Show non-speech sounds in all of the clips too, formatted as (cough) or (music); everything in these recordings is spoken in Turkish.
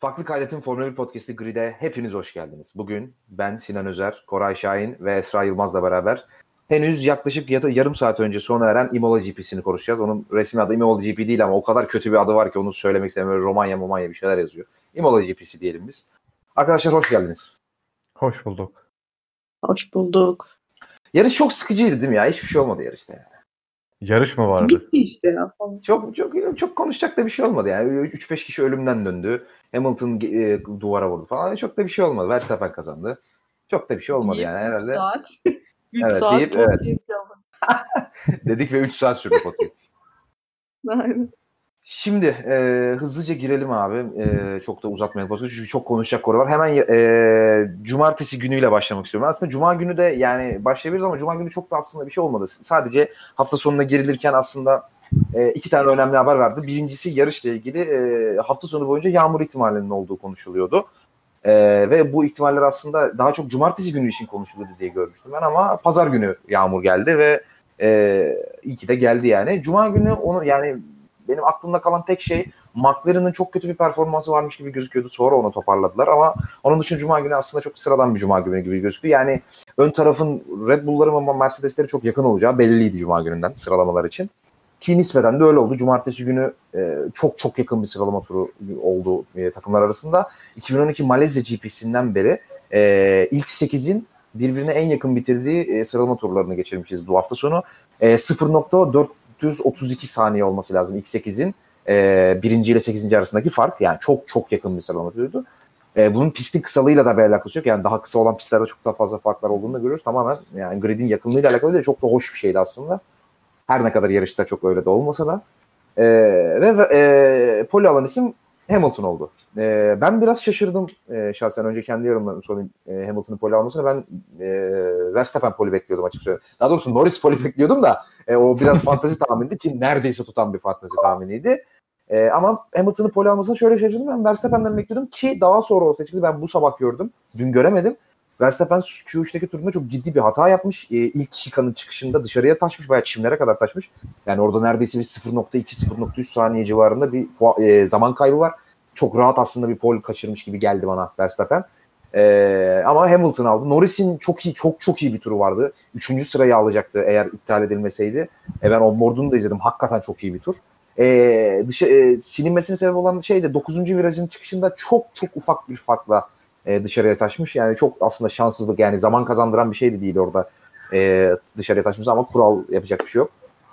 Farklı Kaydet'in Formula 1 Podcast'i Grid'e hepiniz hoş geldiniz. Bugün ben Sinan Özer, Koray Şahin ve Esra Yılmaz'la beraber henüz yaklaşık yarım saat önce sona eren Imola GP'sini konuşacağız. Onun resmi adı Imola GP değil ama o kadar kötü bir adı var ki onu söylemek istemiyorum. Romanya, Romanya bir şeyler yazıyor. Imola GP'si diyelim biz. Arkadaşlar hoş geldiniz. Hoş bulduk. Hoş bulduk. Yarış çok sıkıcıydı değil mi ya? Hiçbir şey olmadı yarışta yani. Yarış mı vardı? Bitti işte ya. Çok çok çok konuşacak da bir şey olmadı yani. 3-5 kişi ölümden döndü. Hamilton e, duvara vurdu falan. Çok da bir şey olmadı. Verstappen kazandı. Çok da bir şey olmadı yani herhalde. 3 saat. (laughs) 3 Evet, saat deyip, evet. (laughs) Dedik ve 3 saat sürdü podcast. (laughs) Aynen. Şimdi e, hızlıca girelim abi. E, çok da uzatmayalım podcast çünkü çok konuşacak konu var. Hemen e, cumartesi günüyle başlamak istiyorum. Aslında cuma günü de yani başlayabiliriz ama cuma günü çok da aslında bir şey olmadı. Sadece hafta sonuna girilirken aslında e, iki tane önemli haber vardı. Birincisi yarışla ilgili e, hafta sonu boyunca yağmur ihtimalinin olduğu konuşuluyordu. E, ve bu ihtimaller aslında daha çok cumartesi günü için konuşuluyordu diye görmüştüm ben ama pazar günü yağmur geldi ve e, iyi ki de geldi yani. Cuma günü onu yani benim aklımda kalan tek şey McLaren'ın çok kötü bir performansı varmış gibi gözüküyordu. Sonra onu toparladılar ama onun dışında Cuma günü aslında çok sıradan bir Cuma günü gibi gözüktü. Yani ön tarafın Red Bull'ları ama Mercedes'leri çok yakın olacağı belliydi Cuma gününden sıralamalar için. Ki nispeten de öyle oldu. Cumartesi günü e, çok çok yakın bir sıralama turu oldu e, takımlar arasında. 2012 Malezya GP'sinden beri e, ilk 8'in birbirine en yakın bitirdiği e, sıralama turlarını geçirmişiz bu hafta sonu. E, 0.432 saniye olması lazım ilk 8'in. E, birinci ile 8. arasındaki fark yani çok çok yakın bir sıralama turuydu. E, bunun pistin kısalığıyla da bir alakası yok. Yani daha kısa olan pistlerde çok daha fazla farklar olduğunu da görüyoruz. Tamamen yani gridin yakınlığıyla alakalı değil. Çok da hoş bir şeydi aslında. Her ne kadar yarışta çok öyle de olmasa da. E, ve e, poli alan isim Hamilton oldu. E, ben biraz şaşırdım e, şahsen. Önce kendi yorumlarımı sorayım e, Hamilton'ın poli almasını. Ben e, Verstappen poli bekliyordum açıkçası. Daha doğrusu Norris poli (laughs) bekliyordum da e, o biraz fantezi tahmindi ki neredeyse tutan bir fantezi tahminiydi. E, ama Hamilton'ın poli almasını şöyle şaşırdım. Ben Verstappen'den bekliyordum ki daha sonra ortaya çıktı. Ben bu sabah gördüm. Dün göremedim. Verstappen Q3'teki turunda çok ciddi bir hata yapmış. E, ilk şikanın çıkışında dışarıya taşmış. Bayağı çimlere kadar taşmış. Yani orada neredeyse bir 0.2-0.3 saniye civarında bir e, zaman kaybı var. Çok rahat aslında bir pole kaçırmış gibi geldi bana Verstappen. E, ama Hamilton aldı. Norris'in çok iyi, çok çok iyi bir turu vardı. Üçüncü sırayı alacaktı eğer iptal edilmeseydi. E, ben onboard'unu da izledim. Hakikaten çok iyi bir tur. E, dışı, e, silinmesine sebep olan şey de 9. virajın çıkışında çok çok ufak bir farkla e, dışarıya taşmış. Yani çok aslında şanssızlık yani zaman kazandıran bir şey de değil orada e, dışarıya taşmış ama kural yapacak bir şey yok.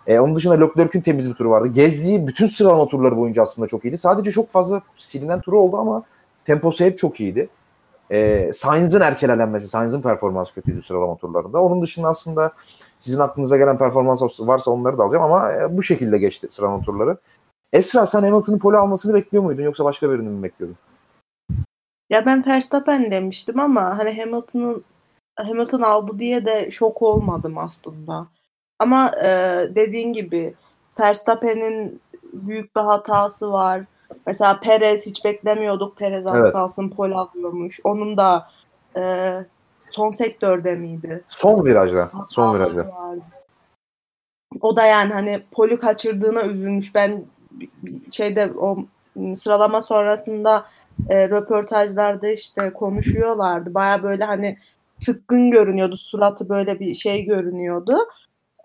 E, onun dışında Leclerc'ün temiz bir turu vardı. Gezdiği bütün sıralama turları boyunca aslında çok iyiydi. Sadece çok fazla silinen turu oldu ama temposu hep çok iyiydi. E, Sainz'ın erkelenmesi, Sainz'ın performansı kötüydü sıralama turlarında. Onun dışında aslında sizin aklınıza gelen performans varsa onları da alacağım ama e, bu şekilde geçti sıralama turları. Esra sen Hamilton'ın pole almasını bekliyor muydun yoksa başka birini mi bekliyordun? Ya ben Verstappen demiştim ama hani Hamilton'ın Hamilton aldı diye de şok olmadım aslında. Ama e, dediğin gibi Verstappen'in büyük bir hatası var. Mesela Perez hiç beklemiyorduk. Perez az Evet. kalsın pole alıyormuş. Onun da e, son sektörde miydi? Son virajda. Son Hataları virajda. vardı. O da yani hani poli kaçırdığına üzülmüş. Ben şeyde o m, sıralama sonrasında e, röportajlarda işte konuşuyorlardı. Baya böyle hani sıkkın görünüyordu. Suratı böyle bir şey görünüyordu.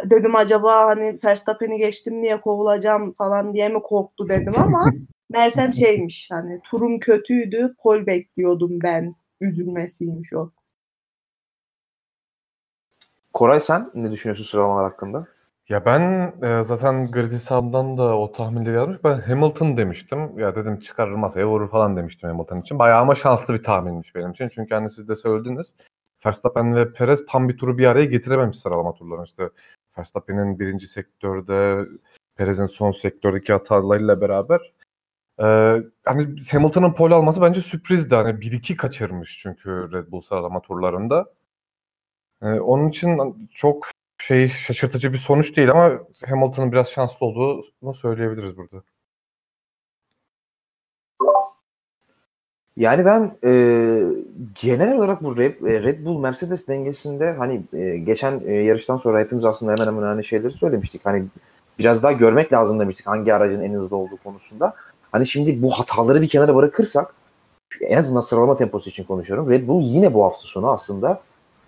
Dedim acaba hani Verstappen'i geçtim diye kovulacağım falan diye mi korktu dedim ama (laughs) meğersem şeymiş hani turum kötüydü pol bekliyordum ben üzülmesiymiş o. Koray sen ne düşünüyorsun sıralamalar hakkında? Ya ben e, zaten grid hesabından da o tahminleri yazmış. Ben Hamilton demiştim. Ya dedim çıkarır masaya vurur falan demiştim Hamilton için. Bayağı ama şanslı bir tahminmiş benim için. Çünkü hani siz de söylediniz. Verstappen ve Perez tam bir turu bir araya getirememiş sıralama turlarını. İşte Verstappen'in birinci sektörde, Perez'in son sektördeki hatalarıyla beraber. E, hani Hamilton'ın pole alması bence sürprizdi. Hani 1-2 kaçırmış çünkü Red Bull sıralama turlarında. E, onun için çok şey şaşırtıcı bir sonuç değil ama Hamilton'ın biraz şanslı olduğunu söyleyebiliriz burada. Yani ben e, genel olarak bu Red, e, Red Bull Mercedes dengesinde hani e, geçen e, yarıştan sonra hepimiz aslında hemen hemen aynı şeyleri söylemiştik. Hani biraz daha görmek lazım demiştik hangi aracın en hızlı olduğu konusunda. Hani şimdi bu hataları bir kenara bırakırsak en azından sıralama temposu için konuşuyorum. Red Bull yine bu hafta sonu aslında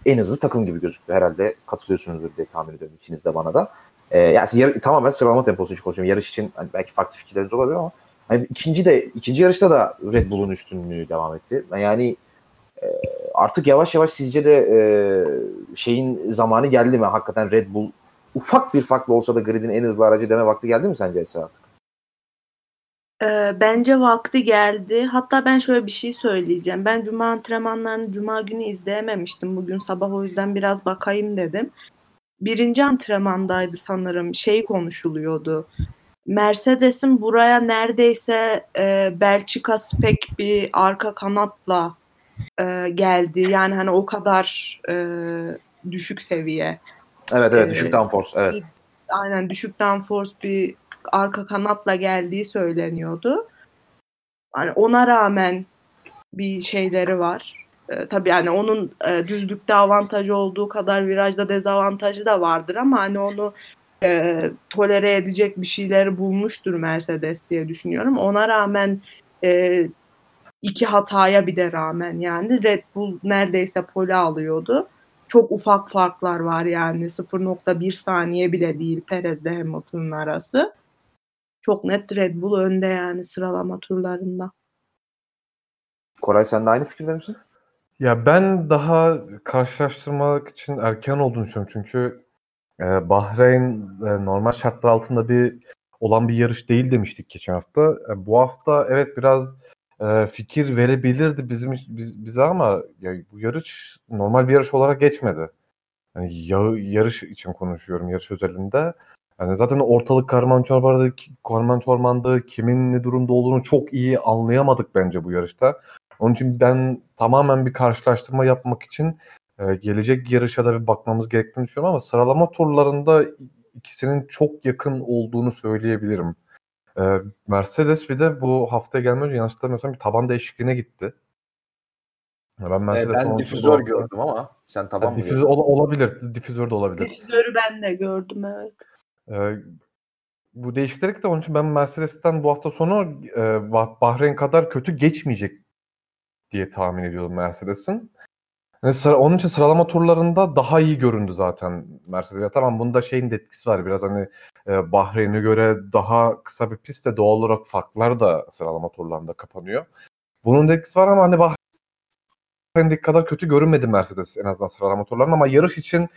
en hızlı takım gibi gözüktü. Herhalde katılıyorsunuzdur diye tahmin ediyorum ikiniz de bana da. Ee, yani yar- tamamen sıralama temposu için konuşuyorum. Yarış için hani belki farklı fikirleriniz olabilir ama hani ikinci de ikinci yarışta da Red Bull'un üstünlüğü devam etti. Yani e, artık yavaş yavaş sizce de e, şeyin zamanı geldi mi? Hakikaten Red Bull ufak bir farklı olsa da gridin en hızlı aracı deme vakti geldi mi sence Esra artık? Ee, bence vakti geldi. Hatta ben şöyle bir şey söyleyeceğim. Ben cuma antrenmanlarını cuma günü izleyememiştim. Bugün sabah o yüzden biraz bakayım dedim. Birinci antrenmandaydı sanırım. Şey konuşuluyordu. Mercedes'in buraya neredeyse e, Belçika spek bir arka kanatla e, geldi. Yani hani o kadar e, düşük seviye. Evet evet Ee, düşük downforce evet. aynen düşük downforce bir arka kanatla geldiği söyleniyordu. Hani ona rağmen bir şeyleri var. Ee, tabii yani onun e, düzlükte avantajı olduğu kadar virajda dezavantajı da vardır ama hani onu e, tolere edecek bir şeyleri bulmuştur Mercedes diye düşünüyorum. Ona rağmen e, iki hataya bir de rağmen yani Red Bull neredeyse pole alıyordu. Çok ufak farklar var yani 0.1 saniye bile değil Perez'le Hamilton'ın arası. Çok net Red Bull önde yani sıralama turlarında. Koray sen de aynı fikirde misin? Ya ben daha karşılaştırmak için erken olduğunu düşünüyorum. Çünkü e, Bahreyn e, normal şartlar altında bir olan bir yarış değil demiştik geçen hafta. E, bu hafta evet biraz e, fikir verebilirdi bizim biz, bize ama ya, bu yarış normal bir yarış olarak geçmedi. Yani ya- yarış için konuşuyorum yarış özelinde. Yani zaten ortalık karman çormandı, karman çormandı, kimin ne durumda olduğunu çok iyi anlayamadık bence bu yarışta. Onun için ben tamamen bir karşılaştırma yapmak için e, gelecek yarışa da bir bakmamız gerektiğini düşünüyorum ama sıralama turlarında ikisinin çok yakın olduğunu söyleyebilirim. E, Mercedes bir de bu haftaya gelmeden önce yanlış hatırlamıyorsam bir taban değişikliğine gitti. Ben Ee, Mercedes'in ben difüzör hafta- gördüm ama sen taban Ya mı difüzör gördün? ola- olabilir. Difüzör de olabilir. Difüzörü ben de gördüm evet. Bu değişiklik de onun için ben Mercedes'ten bu hafta sonu e, Bah- Bahreyn kadar kötü geçmeyecek diye tahmin ediyorum Mercedes'in. Yani sıra- onun için sıralama turlarında daha iyi göründü zaten Mercedes. Ya tamam bunda şeyin de etkisi var. Biraz hani e, Bahreyn'e göre daha kısa bir pist de doğal olarak farklar da sıralama turlarında kapanıyor. Bunun da etkisi var ama hani Bahreyn'deki kadar kötü görünmedi Mercedes en azından sıralama turlarında ama yarış için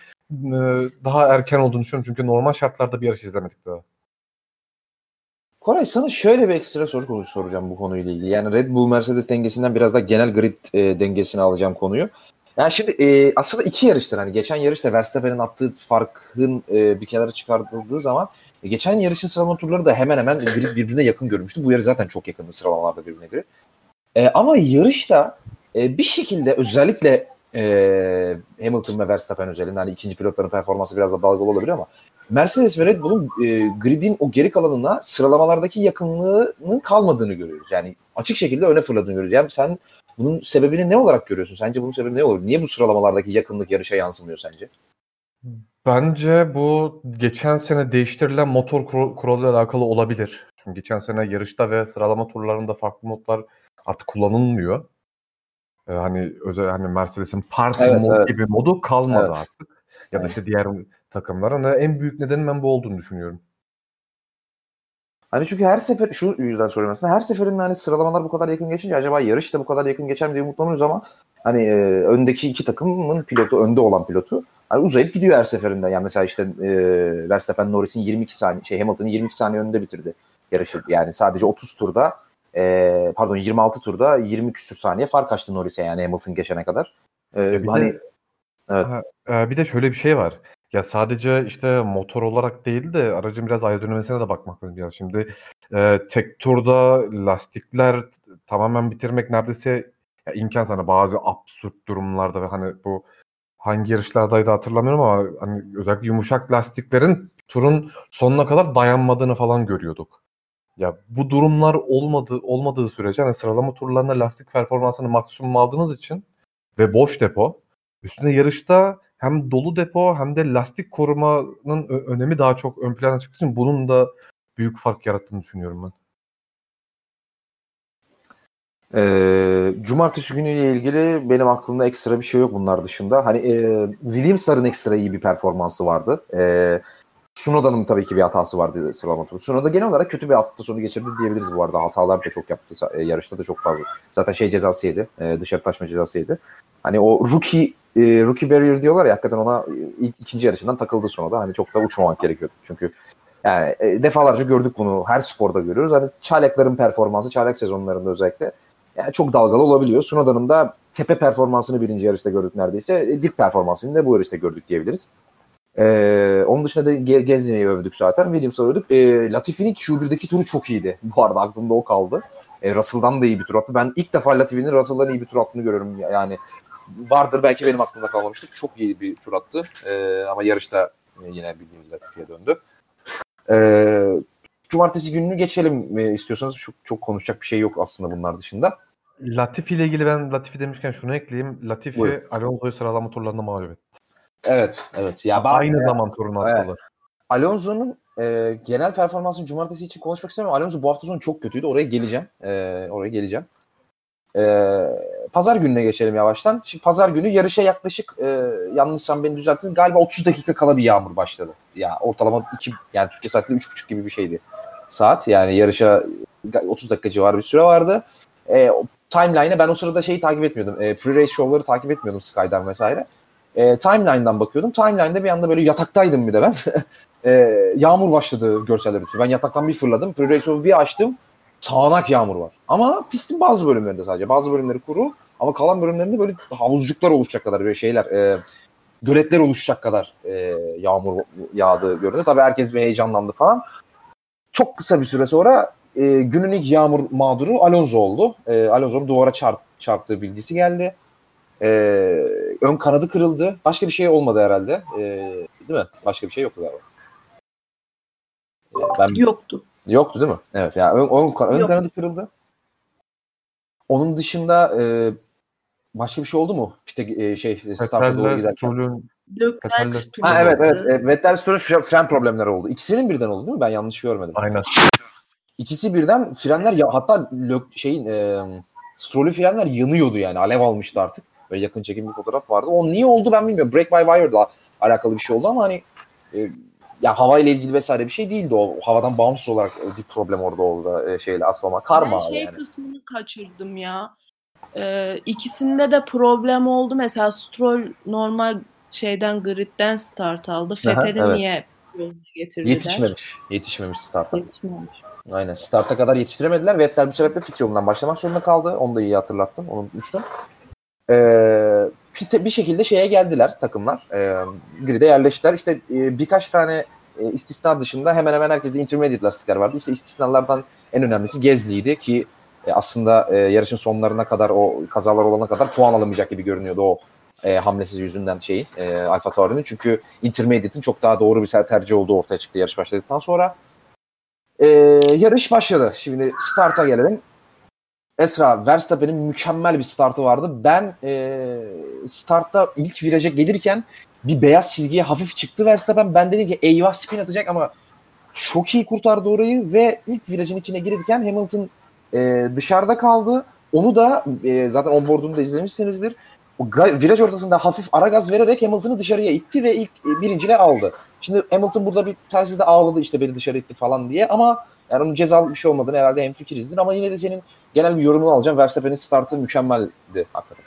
daha erken olduğunu düşünüyorum. Çünkü normal şartlarda bir yarış izlemedik daha. Koray sana şöyle bir ekstra soru konusu soracağım bu konuyla ilgili. Yani Red Bull Mercedes dengesinden biraz da genel grid e, dengesine alacağım konuyu. Yani şimdi e, aslında iki yarıştır. Hani geçen yarışta Verstappen'in attığı farkın e, bir kenara çıkartıldığı zaman e, geçen yarışın sıralama turları da hemen hemen grid birbirine yakın görmüştü. Bu yarış zaten çok yakındı sıralamalarda birbirine göre. E, ama yarışta e, bir şekilde özellikle e, Hamilton ve Verstappen özelinde hani ikinci pilotların performansı biraz da dalgalı olabilir ama Mercedes ve Red Bull'un e, gridin o geri kalanına sıralamalardaki yakınlığının kalmadığını görüyoruz. Yani açık şekilde öne fırladığını görüyoruz. Yani sen bunun sebebini ne olarak görüyorsun? Sence bunun sebebi ne olur? Niye bu sıralamalardaki yakınlık yarışa yansımıyor sence? Bence bu geçen sene değiştirilen motor kuralıyla alakalı olabilir. Çünkü geçen sene yarışta ve sıralama turlarında farklı modlar artık kullanılmıyor. Ee, hani özel hani Mercedes'in party Evet, mod evet. gibi modu kalmadı Evet. artık. Ya da işte diğer takımların Hani en büyük nedenin ben bu olduğunu düşünüyorum. Hani çünkü her sefer şu yüzden soruyorum aslında her seferinde hani sıralamalar bu kadar yakın geçince acaba yarış da bu kadar yakın geçer mi diye umutlanıyoruz ama hani e, öndeki iki takımın pilotu önde olan pilotu hani uzayıp gidiyor her seferinde. Yani mesela işte e, Verstappen Norris'in 22 saniye şey Hamilton'ın 22 saniye önünde bitirdi yarışı. Yani sadece 30 turda e, pardon 26 turda 20 küsür saniye fark açtı Norris'e yani Hamilton geçene kadar. E, Ya bir hani de Evet. E, bir de şöyle bir şey var. Ya sadece işte motor olarak değil de aracın biraz aerodinamiğine de bakmak lazım. Yani şimdi e, tek turda lastikler tamamen bitirmek neredeyse ya imkansız. Hani bazı absürt durumlarda ve hani bu hangi yarışlardaydı hatırlamıyorum ama hani özellikle yumuşak lastiklerin turun sonuna kadar dayanmadığını falan görüyorduk. Ya bu durumlar olmadığı olmadığı sürece hani sıralama turlarında lastik performansını maksimum aldığınız için ve boş depo üstüne yarışta hem dolu depo hem de lastik korumanın önemi daha çok ön plana çıktığı için bunun da büyük fark yarattığını düşünüyorum ben. Ee, cumartesi günüyle ilgili benim aklımda ekstra bir şey yok bunlar dışında. Hani e, Williams'ların ekstra iyi bir performansı vardı. E, Sunoda'nın tabii ki bir hatası vardı sıralama turu. Sunoda genel olarak kötü bir hafta sonu geçirdi diyebiliriz bu arada. Hatalar da çok yaptı. E, yarışta da çok fazla. Zaten şey cezası yedi. E, dışarı taşma cezası yedi. Hani o rookie e, rookie barrier diyorlar ya hakikaten ona ilk ikinci yarışından takıldı Sunoda. Hani çok da uçmamak gerekiyordu. Çünkü yani e, defalarca gördük bunu. Her sporda görüyoruz. Hani çaylakların performansı, çaylak sezonlarında özellikle yani çok dalgalı olabiliyor. Sunoda'nın da tepe performansını birinci yarışta gördük neredeyse. Dip performansını da bu yarışta gördük diyebiliriz. Ee, onun dışında da Ge- Gezdi'yi övdük zaten. Williams'ı övdük. Ee, Latifi'nin Q1'deki turu çok iyiydi. Bu arada aklımda o kaldı. Ee, Russell'dan da iyi bir tur attı. Ben ilk defa Latifi'nin Russell'dan iyi bir tur attığını görüyorum. Yani vardır belki benim aklımda kalmamıştır. Çok iyi bir tur attı. Ee, ama yarışta yine bildiğimiz Latifi'ye döndü. Ee, cumartesi gününü geçelim e, istiyorsanız. Çok, çok konuşacak bir şey yok aslında bunlar dışında. Latifi ile ilgili ben Latifi demişken şunu ekleyeyim. Latifi. Alonso'yu sıralama turlarında mağlup etti. Evet, evet. Ya ben, Aynı zaman turunu Evet. attılar. Alonso'nun e, genel performansını cumartesi için konuşmak istemiyorum. Alonso bu hafta sonu çok kötüydü. Oraya geleceğim. E, oraya geleceğim. E, pazar gününe geçelim yavaştan. Şimdi pazar günü yarışa yaklaşık e, yanlışsam beni düzeltin. Galiba 30 dakika kala bir yağmur başladı. Ya ortalama 2 yani Türkiye saatiyle 3.5 gibi bir şeydi. Saat yani yarışa 30 dakika civarı bir süre vardı. E, timeline'e ben o sırada şeyi takip etmiyordum. E, pre-race show'ları takip etmiyordum Sky'dan vesaire. E, timeline'dan bakıyordum. Timeline'da bir anda böyle yataktaydım bir de ben. (laughs) E, yağmur başladı görseller üstü. Ben yataktan bir fırladım. Pre-race show'u bir açtım. Sağanak yağmur var. Ama pistin bazı bölümlerinde sadece. Bazı bölümleri kuru. Ama kalan bölümlerinde böyle havuzcuklar oluşacak kadar böyle şeyler. E, göletler oluşacak kadar e, yağmur yağdığı göründü. Tabii herkes bir heyecanlandı falan. Çok kısa bir süre sonra e, günün ilk yağmur mağduru Alonso oldu. E, Alonso'nun duvara çarp, çarptığı bilgisi geldi. E, ön kanadı kırıldı. Başka bir şey olmadı herhalde. E, değil mi? Başka bir şey yoktu galiba. E, ben Yoktu. Yoktu değil mi? Evet. Yani ön, ön, ön Yok. kanadı kırıldı. Onun dışında e, başka bir şey oldu mu? İşte e, şey starta doğru giderken. Ha evet evet. E, Vettel Stroll fren, problemleri oldu. İkisinin birden oldu değil mi? Ben yanlış görmedim. aynen. İkisi birden frenler ya hatta Lö- şeyin e, Stroll'ü frenler yanıyordu yani. Alev almıştı artık. Böyle yakın çekim bir fotoğraf vardı. O niye oldu ben bilmiyorum. Break by wire'la alakalı bir şey oldu ama hani e, ya hava ile ilgili vesaire bir şey değildi o. Havadan bağımsız olarak bir problem orada oldu e, şeyle aslama. Karma ben şey yani. kısmını kaçırdım ya. Ee, ikisinde de problem oldu. Mesela Stroll normal şeyden gridden start aldı. Aha, Vettel'i evet. niye getirdiler? Yetişmemiş. Yetişmemiş starta. Yetişmemiş. Aynen. Start'a kadar yetiştiremediler. Vettel bu sebeple pit yolundan başlamak zorunda kaldı. Onu da iyi hatırlattın. Onu unutmuştum. Pit- bir şekilde şeye geldiler takımlar. Ee, grid'e yerleştiler. İşte e, birkaç tane e, istisna dışında hemen hemen herkeste intermediate lastikler vardı. İşte istisnalardan en önemlisi Gezli'ydi ki e, aslında e, yarışın sonlarına kadar o kazalar olana kadar puan alamayacak gibi görünüyordu o e, hamlesiz yüzünden şeyi e, Alfa Tauri'nin. Çünkü intermediate'in çok daha doğru bir tercih olduğu ortaya çıktı yarış başladıktan sonra. Ee, yarış başladı. Şimdi start'a gelelim. Esra, Verstappen'in mükemmel bir startı vardı. Ben e, startta ilk viraja gelirken bir beyaz çizgiye hafif çıktı Verstappen. Ben dedim ki eyvah spin atacak ama çok iyi kurtardı orayı ve ilk virajın içine girirken Hamilton e, dışarıda kaldı. Onu da e, zaten onboard'unu da izlemişsinizdir. O viraj ortasında hafif ara gaz vererek Hamilton'ı dışarıya itti ve ilk e, birinciliği aldı. Şimdi Hamilton burada bir tersizde ağladı işte beni dışarı itti falan diye ama yani onun cezalı bir şey olmadığını herhalde hemfikirizdir ama yine de senin genel bir yorumunu alacağım. Verstappen'in startı mükemmeldi hakikaten.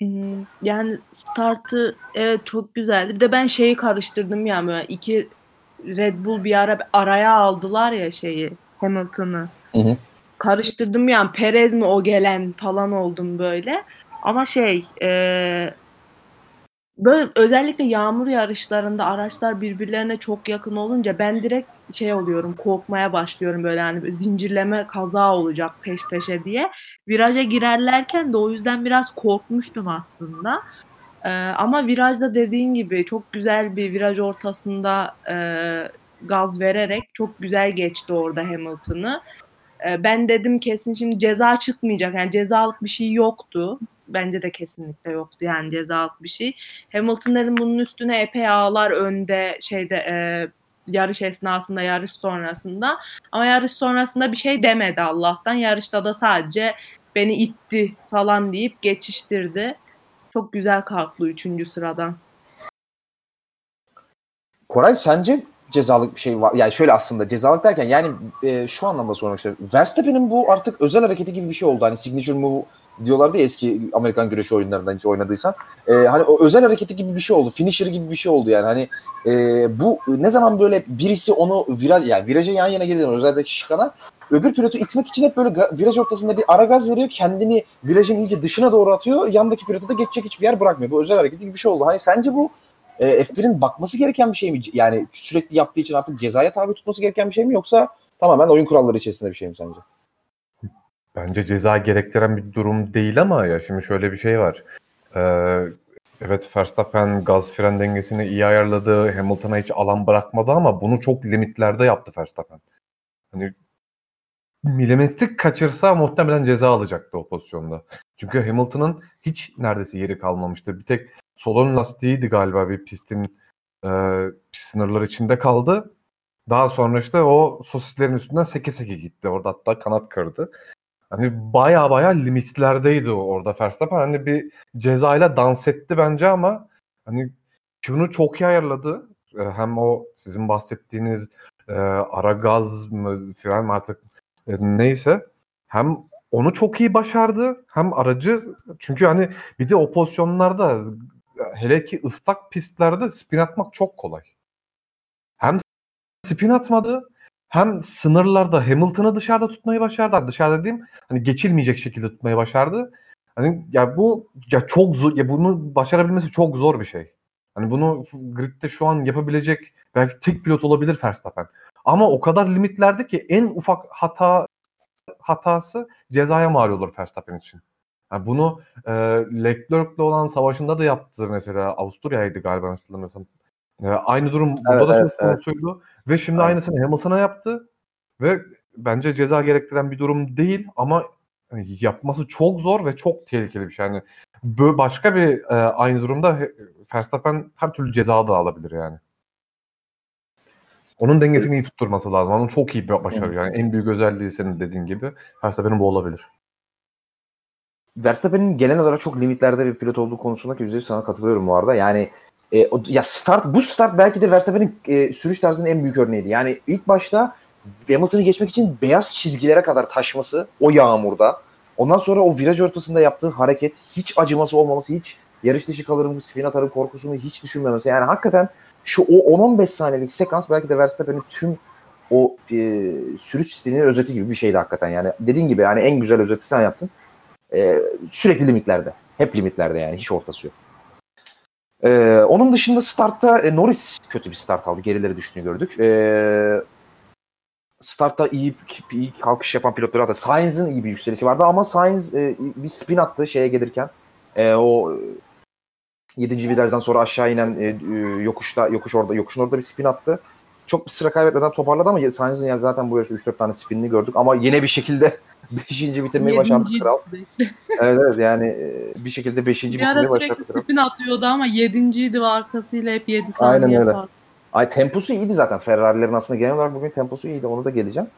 Hmm, Yani startı evet çok güzeldi. Bir de ben şeyi karıştırdım yani böyle iki Red Bull bir ara araya aldılar ya şeyi Hamilton'ı. Hı hı. Karıştırdım yani Perez mi o gelen falan oldum böyle. Ama şey e, böyle özellikle yağmur yarışlarında araçlar birbirlerine çok yakın olunca ben direkt şey oluyorum korkmaya başlıyorum böyle hani zincirleme kaza olacak peş peşe diye. Viraja girerlerken de o yüzden biraz korkmuştum aslında. Ee, ama virajda dediğin gibi çok güzel bir viraj ortasında e, gaz vererek çok güzel geçti orada Hamilton'ı. Ee, ben dedim kesin şimdi ceza çıkmayacak. Yani cezalık bir şey yoktu. Bence de kesinlikle yoktu yani cezalık bir şey. Hamilton dedim bunun üstüne epey ağlar önde şeyde e, yarış esnasında yarış sonrasında. Ama yarış sonrasında bir şey demedi Allah'tan. Yarışta da sadece beni itti falan deyip geçiştirdi. Çok güzel kalktı 3. sıradan. Koray sence cezalık bir şey var? Yani şöyle aslında cezalık derken yani e, şu anlamda sormak istiyorum. Verstappen'in bu artık özel hareketi gibi bir şey oldu. Hani signature move diyorlardı ya eski Amerikan güreşi oyunlarından hiç oynadıysan. E, hani o özel hareketi gibi bir şey oldu. Finisher gibi bir şey oldu yani. Hani e, bu ne zaman böyle birisi onu viraj yani viraja yan yana geldiğinde özellikle şıkana öbür pilotu itmek için hep böyle viraj ortasında bir ara gaz veriyor. Kendini virajın iyice dışına doğru atıyor. Yandaki pilotu da geçecek hiçbir yer bırakmıyor. Bu özel hareketi gibi bir şey oldu. Hani sence bu e, F1'in bakması gereken bir şey mi? Yani sürekli yaptığı için artık cezaya tabi tutması gereken bir şey mi? Yoksa tamamen oyun kuralları içerisinde bir şey mi sence? Bence ceza gerektiren bir durum değil ama ya şimdi şöyle bir şey var. Ee, evet Verstappen gaz fren dengesini iyi ayarladı. Hamilton'a hiç alan bırakmadı ama bunu çok limitlerde yaptı Verstappen. Hani milimetrik kaçırsa muhtemelen ceza alacaktı o pozisyonda. Çünkü Hamilton'ın hiç neredeyse yeri kalmamıştı. Bir tek solon lastiğiydi galiba bir pistin e, pist sınırları içinde kaldı. Daha sonra işte o sosislerin üstünden seke seke gitti. Orada hatta kanat kırdı. Hani baya baya limitlerdeydi orada Verstappen. Hani bir cezayla dans etti bence ama hani şunu çok iyi ayarladı. Ee, Hem o sizin bahsettiğiniz e, ara gaz mı fren mi artık e, neyse hem onu çok iyi başardı hem aracı çünkü hani bir de o pozisyonlarda hele ki ıslak pistlerde spin atmak çok kolay. Hem spin atmadı hem sınırlarda Hamilton'ı dışarıda tutmayı başardı. Dışarıda dediğim hani geçilmeyecek şekilde tutmayı başardı. Hani ya bu ya çok zor ya bunu başarabilmesi çok zor bir şey. Hani bunu gridde şu an yapabilecek belki tek pilot olabilir Verstappen. Ama o kadar limitlerde ki en ufak hata hatası cezaya mal olur Verstappen için. Yani bunu e, Leclerc'le olan savaşında da yaptı mesela. Avusturya'ydı galiba hatırlamıyorsam. E, aynı durum burada da evet, söz konusuydu. Ve şimdi Aynen. aynısını Hamilton'a yaptı. Ve bence ceza gerektiren bir durum değil ama hani yapması çok zor ve çok tehlikeli bir şey. Yani başka bir e, aynı durumda Verstappen her türlü ceza da alabilir yani. Onun dengesini iyi tutturması lazım. Onu çok iyi bir başarıyor. Yani en büyük özelliği senin dediğin gibi Verstappen'in bu olabilir. Verstappen'in genel olarak çok limitlerde bir pilot olduğu konusunda %100 sana katılıyorum bu arada. Yani e, o, ya start bu start belki de Verstappen'in e, sürüş tarzının en büyük örneğiydi. Yani ilk başta Hamilton'ı geçmek için beyaz çizgilere kadar taşması o yağmurda. Ondan sonra o viraj ortasında yaptığı hareket hiç acıması olmaması, hiç yarış dışı kalırım, spin atarım korkusunu hiç düşünmemesi. Yani hakikaten şu o 10-15 saniyelik sekans belki de Verstappen'in tüm o e, sürüş stilinin özeti gibi bir şeydi hakikaten. Yani dediğin gibi yani en güzel özeti sen yaptın. E, sürekli limitlerde. Hep limitlerde yani. Hiç ortası yok. E, onun dışında startta e, Norris kötü bir start aldı. Gerileri düştüğünü gördük. E, startta iyi, iyi kalkış yapan pilotları hatta Sainz'in iyi bir yükselişi vardı ama Sainz e, bir spin attı şeye gelirken. E, o 7. virajdan sonra aşağı inen e, e, yokuşta yokuş orada yokuşun orada bir spin attı. Çok bir sıra kaybetmeden toparladı ama Sainz'in yani zaten bu yarışta 3-4 tane spinini gördük ama yine bir şekilde (laughs) 5. bitirmeyi başardı kral. sürekli. Evet evet yani e, bir şekilde 5. Bir ara bitirmeyi başardı sürekli kral. spin atıyordu ama yedinciydi ve arkasıyla hep 7 saniye Aynen öyle. Ay temposu iyiydi zaten. Ferrari'lerin aslında genel olarak bugün temposu iyiydi. Onu da geleceğim.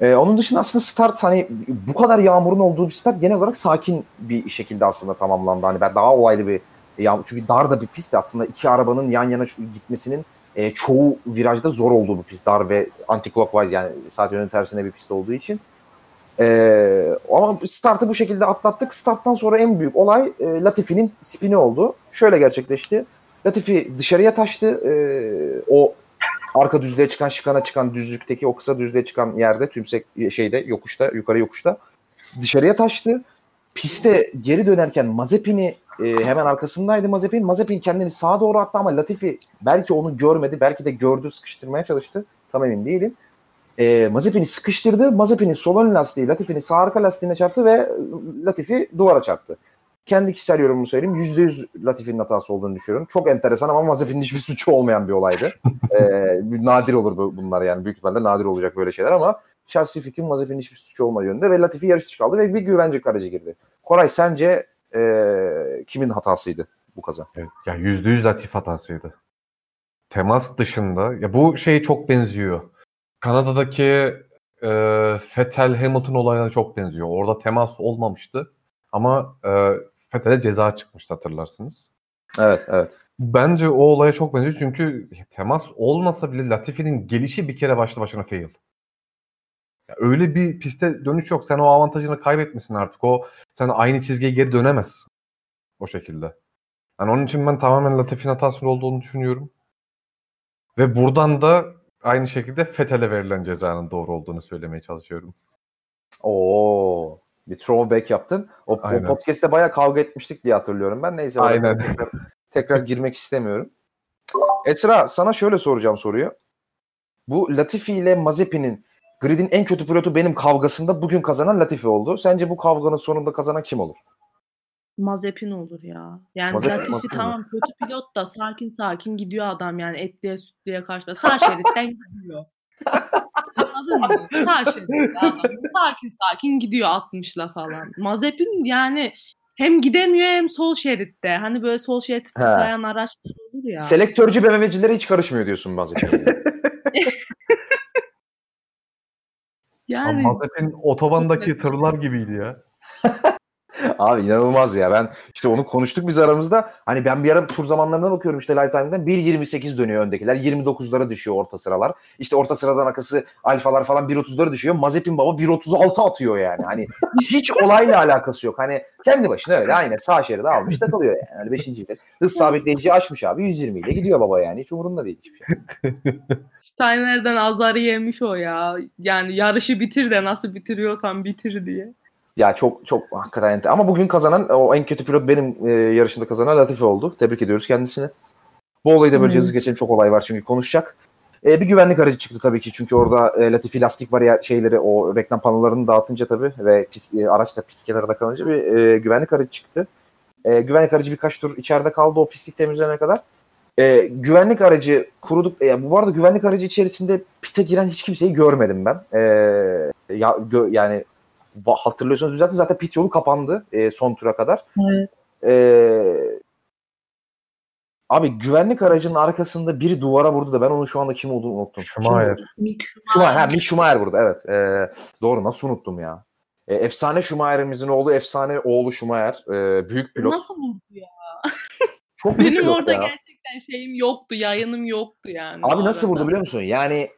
Ee, onun dışında aslında start hani bu kadar yağmurun olduğu bir start genel olarak sakin bir şekilde aslında tamamlandı. Hani ben daha olaylı bir yağmur. Çünkü dar da bir pist aslında iki arabanın yan yana gitmesinin e, çoğu virajda zor olduğu bir pist. Dar ve anti-clockwise yani saat yönünün tersine bir pist olduğu için. Ee, ama startı bu şekilde atlattık. Starttan sonra en büyük olay e, Latifi'nin spini oldu. Şöyle gerçekleşti. Latifi dışarıya taştı. Ee, o arka düzlüğe çıkan, şıkana çıkan düzlükteki o kısa düzlüğe çıkan yerde, tümsek şeyde, yokuşta, yukarı yokuşta dışarıya taştı. Piste geri dönerken Mazepin'i e, hemen arkasındaydı Mazepin. Mazepin kendini sağa doğru attı ama Latifi belki onu görmedi, belki de gördü, sıkıştırmaya çalıştı. Tam emin değilim. E, Mazepin'i sıkıştırdı. Mazepin'in sol ön lastiği Latifi'nin sağ arka lastiğine çarptı ve Latifi duvara çarptı. Kendi kişisel yorumumu söyleyeyim. %100 Latifi'nin hatası olduğunu düşünüyorum. Çok enteresan ama Mazepin'in hiçbir suçu olmayan bir olaydı. (laughs) ee, nadir olur bu- bunlar yani. Büyük ihtimalle nadir olacak böyle şeyler ama şahsi fikrim Mazepin'in hiçbir suçu olmadığı yönünde ve Latifi yarış dışı kaldı ve bir güvence aracı girdi. Koray sence ee, kimin hatasıydı bu kaza? Evet, ya yüzde yüz Latif hatasıydı. Temas dışında ya bu şey çok benziyor. Kanada'daki e, Vettel Hamilton olayına çok benziyor. Orada temas olmamıştı ama e, Vettel'e ceza çıkmıştı hatırlarsınız. Evet, evet. Bence o olaya çok benziyor çünkü temas olmasa bile Latifi'nin gelişi bir kere başlı başına fail. Ya öyle bir piste dönüş yok. Sen o avantajını kaybetmişsin artık. O sen aynı çizgiye geri dönemezsin. O şekilde. Yani onun için ben tamamen Latifi'nin hatasının olduğunu düşünüyorum. Ve buradan da aynı şekilde Fethel'e verilen cezanın doğru olduğunu söylemeye çalışıyorum. Oo, bir throwback yaptın. O, o podcast'te bayağı kavga etmiştik diye hatırlıyorum ben. Neyse. Aynen. Tekrar, tekrar girmek istemiyorum. Esra sana şöyle soracağım soruyu. Bu Latifi ile Mazepin'in gridin en kötü pilotu benim kavgasında bugün kazanan Latifi oldu. Sence bu kavganın sonunda kazanan kim olur? Mazepin olur ya. Yani Mazepin- Latifi Mazepin tamam kötü pilot da sakin sakin gidiyor adam yani etliye sütlüye karşı. Sağ şeritten gidiyor. Anladın mı? Sağ şeritte adam. Sakin sakin gidiyor 60'la falan. Mazepin yani hem gidemiyor hem sol şeritte. Hani böyle sol şeritte He. tıkayan araçlar olur ya. Selektörcü BMW'cilere hiç karışmıyor diyorsun Mazepin. (laughs) yani Mazepin otobandaki tırlar gibiydi ya. (laughs) (laughs) Abi inanılmaz ya. Ben işte onu konuştuk biz aramızda. Hani ben bir ara tur zamanlarına bakıyorum işte Lifetime'den 1.28 dönüyor öndekiler. 29'lara düşüyor orta sıralar. İşte orta sıradan arkası alfalar falan 1.30'lara düşüyor. Mazepin baba 1.36 atıyor yani. Hani hiç olayla alakası yok. Hani kendi başına öyle aynen sağ şeride almış takılıyor yani. Hani 5. vites. Hız sabitleyiciyi açmış abi 120 ile gidiyor baba yani. Hiç umurunda değil hiçbir şey. Steiner'den azarı yemiş o ya. Yani yarışı bitir de nasıl bitiriyorsan bitir diye. Ya çok çok hakikaten ente- ama bugün kazanan o en kötü pilot benim e, yarışında kazanan Latifi oldu. Tebrik ediyoruz kendisini. Bu olayı da böyle hızlı geçelim çok olay var çünkü konuşacak. E, bir güvenlik aracı çıktı tabii ki çünkü orada e, Latifi lastik bariyer şeyleri o reklam panolarını dağıtınca tabii ve pist, e, araç da pist kenarında kalınca bir e, güvenlik aracı çıktı. E, güvenlik aracı birkaç tur içeride kaldı o pislik temizlenene kadar. E, güvenlik aracı kuruduk. E, bu arada güvenlik aracı içerisinde pite giren hiç kimseyi görmedim ben. E, ya, gö- yani hatırlıyorsanız düzeltin zaten pit yolu kapandı e, son tura kadar. Evet. E, abi güvenlik aracının arkasında biri duvara vurdu da ben onun şu anda kim olduğunu unuttum. Schumacher. Mick Schumacher. Ha, Mick Schumacher vurdu evet. E, doğru nasıl unuttum ya. E, efsane Schumacher'imizin oğlu efsane oğlu Schumacher. E, büyük pilot. Nasıl vurdu ya? Çok büyük Benim pilot orada ya. gerçekten şeyim yoktu, yayınım yoktu yani. Abi nasıl arada. vurdu biliyor musun? Yani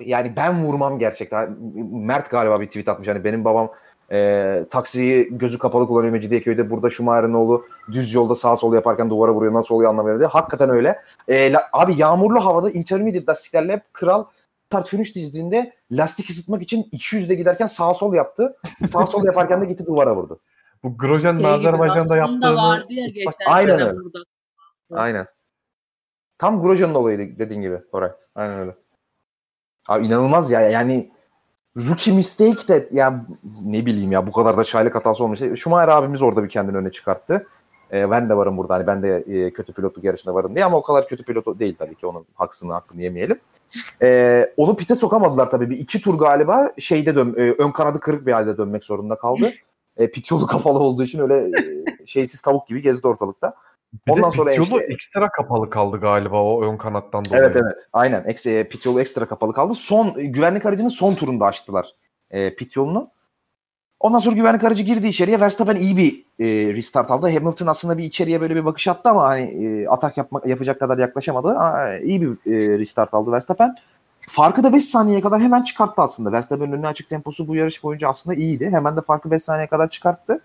yani ben vurmam gerçekten. Mert galiba bir tweet atmış. Hani benim babam e, taksiyi gözü kapalı kullanıyor Mecidiyeköy'de. Burada Şumayer'in oğlu düz yolda sağ sol yaparken duvara vuruyor. Nasıl oluyor anlamıyorum diye. Hakikaten öyle. E, la- abi yağmurlu havada intermediate lastiklerle hep kral start finish dizdiğinde lastik ısıtmak için 200'de giderken sağ sol yaptı. Sağ sol yaparken de gitti duvara vurdu. Bu Grosjean Şey Azerbaycan'da yaptığını vardı ya geçen Aynen öyle. burada. Aynen. Tam Grosjean'ın olayıydı dediğin gibi Koray. Aynen öyle. Abi inanılmaz ya. Yani rookie mistake de yani ne bileyim ya bu kadar da çaylak hatası olmuş. Schumacher abimiz orada bir kendini öne çıkarttı. Ee, ben de varım burada. Hani ben de e, kötü pilotluk yarışında varım diye ama o kadar kötü pilot değil tabii ki. Onun haksını hakkını yemeyelim. Ee, onu pite sokamadılar tabii. Bir iki tur galiba şeyde dön, e, ön kanadı kırık bir halde dönmek zorunda kaldı. E, pit yolu (laughs) kapalı olduğu için öyle e, şeysiz tavuk gibi gezdi ortalıkta. Bir Ondan sonra pit yolu işte- ekstra kapalı kaldı galiba o ön kanattan dolayı. Evet evet. Aynen. Eksi, pit yolu ekstra kapalı kaldı. Son güvenlik aracının son turunda açtılar e, pit yolunu. Ondan sonra güvenlik aracı girdi içeriye. Verstappen iyi bir e, restart aldı. Hamilton aslında bir içeriye böyle bir bakış attı ama hani e, atak yapma, yapacak kadar yaklaşamadı. Aa, iyi bir e, restart aldı Verstappen. Farkı da 5 saniyeye kadar hemen çıkarttı aslında. Verstappen'in önüne açık temposu bu yarış boyunca aslında iyiydi. Hemen de farkı 5 saniyeye kadar çıkarttı.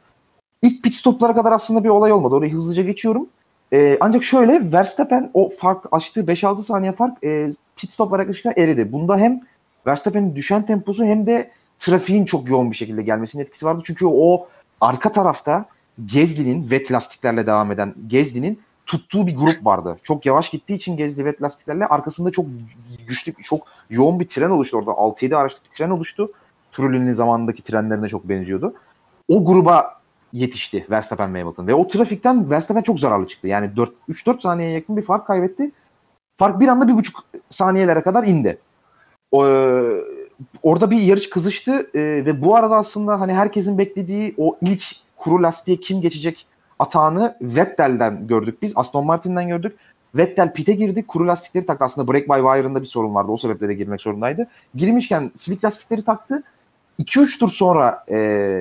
İlk pit stoplara kadar aslında bir olay olmadı. Orayı hızlıca geçiyorum. Ee, ancak şöyle Verstappen o fark açtığı 5-6 saniye fark e, pit stoplara yaklaşırken eridi. Bunda hem Verstappen'in düşen temposu hem de trafiğin çok yoğun bir şekilde gelmesinin etkisi vardı. Çünkü o arka tarafta Gezli'nin wet lastiklerle devam eden Gezli'nin tuttuğu bir grup vardı. Çok yavaş gittiği için Gezli wet lastiklerle arkasında çok güçlü, çok yoğun bir tren oluştu orada. 6-7 araçlık bir tren oluştu. Trulli'nin zamanındaki trenlerine çok benziyordu. O gruba yetişti Verstappen ve Hamilton. Ve o trafikten Verstappen çok zararlı çıktı. Yani 4 3-4 saniyeye yakın bir fark kaybetti. Fark bir anda 1,5 saniyelere kadar indi. O, orada bir yarış kızıştı e, ve bu arada aslında hani herkesin beklediği o ilk kuru lastiğe kim geçecek atağını Vettel'den gördük biz. Aston Martin'den gördük. Vettel pite girdi. Kuru lastikleri taktı. Aslında break by wire'ında bir sorun vardı. O sebeple de girmek zorundaydı. Girmişken slick lastikleri taktı. 2-3 tur sonra e,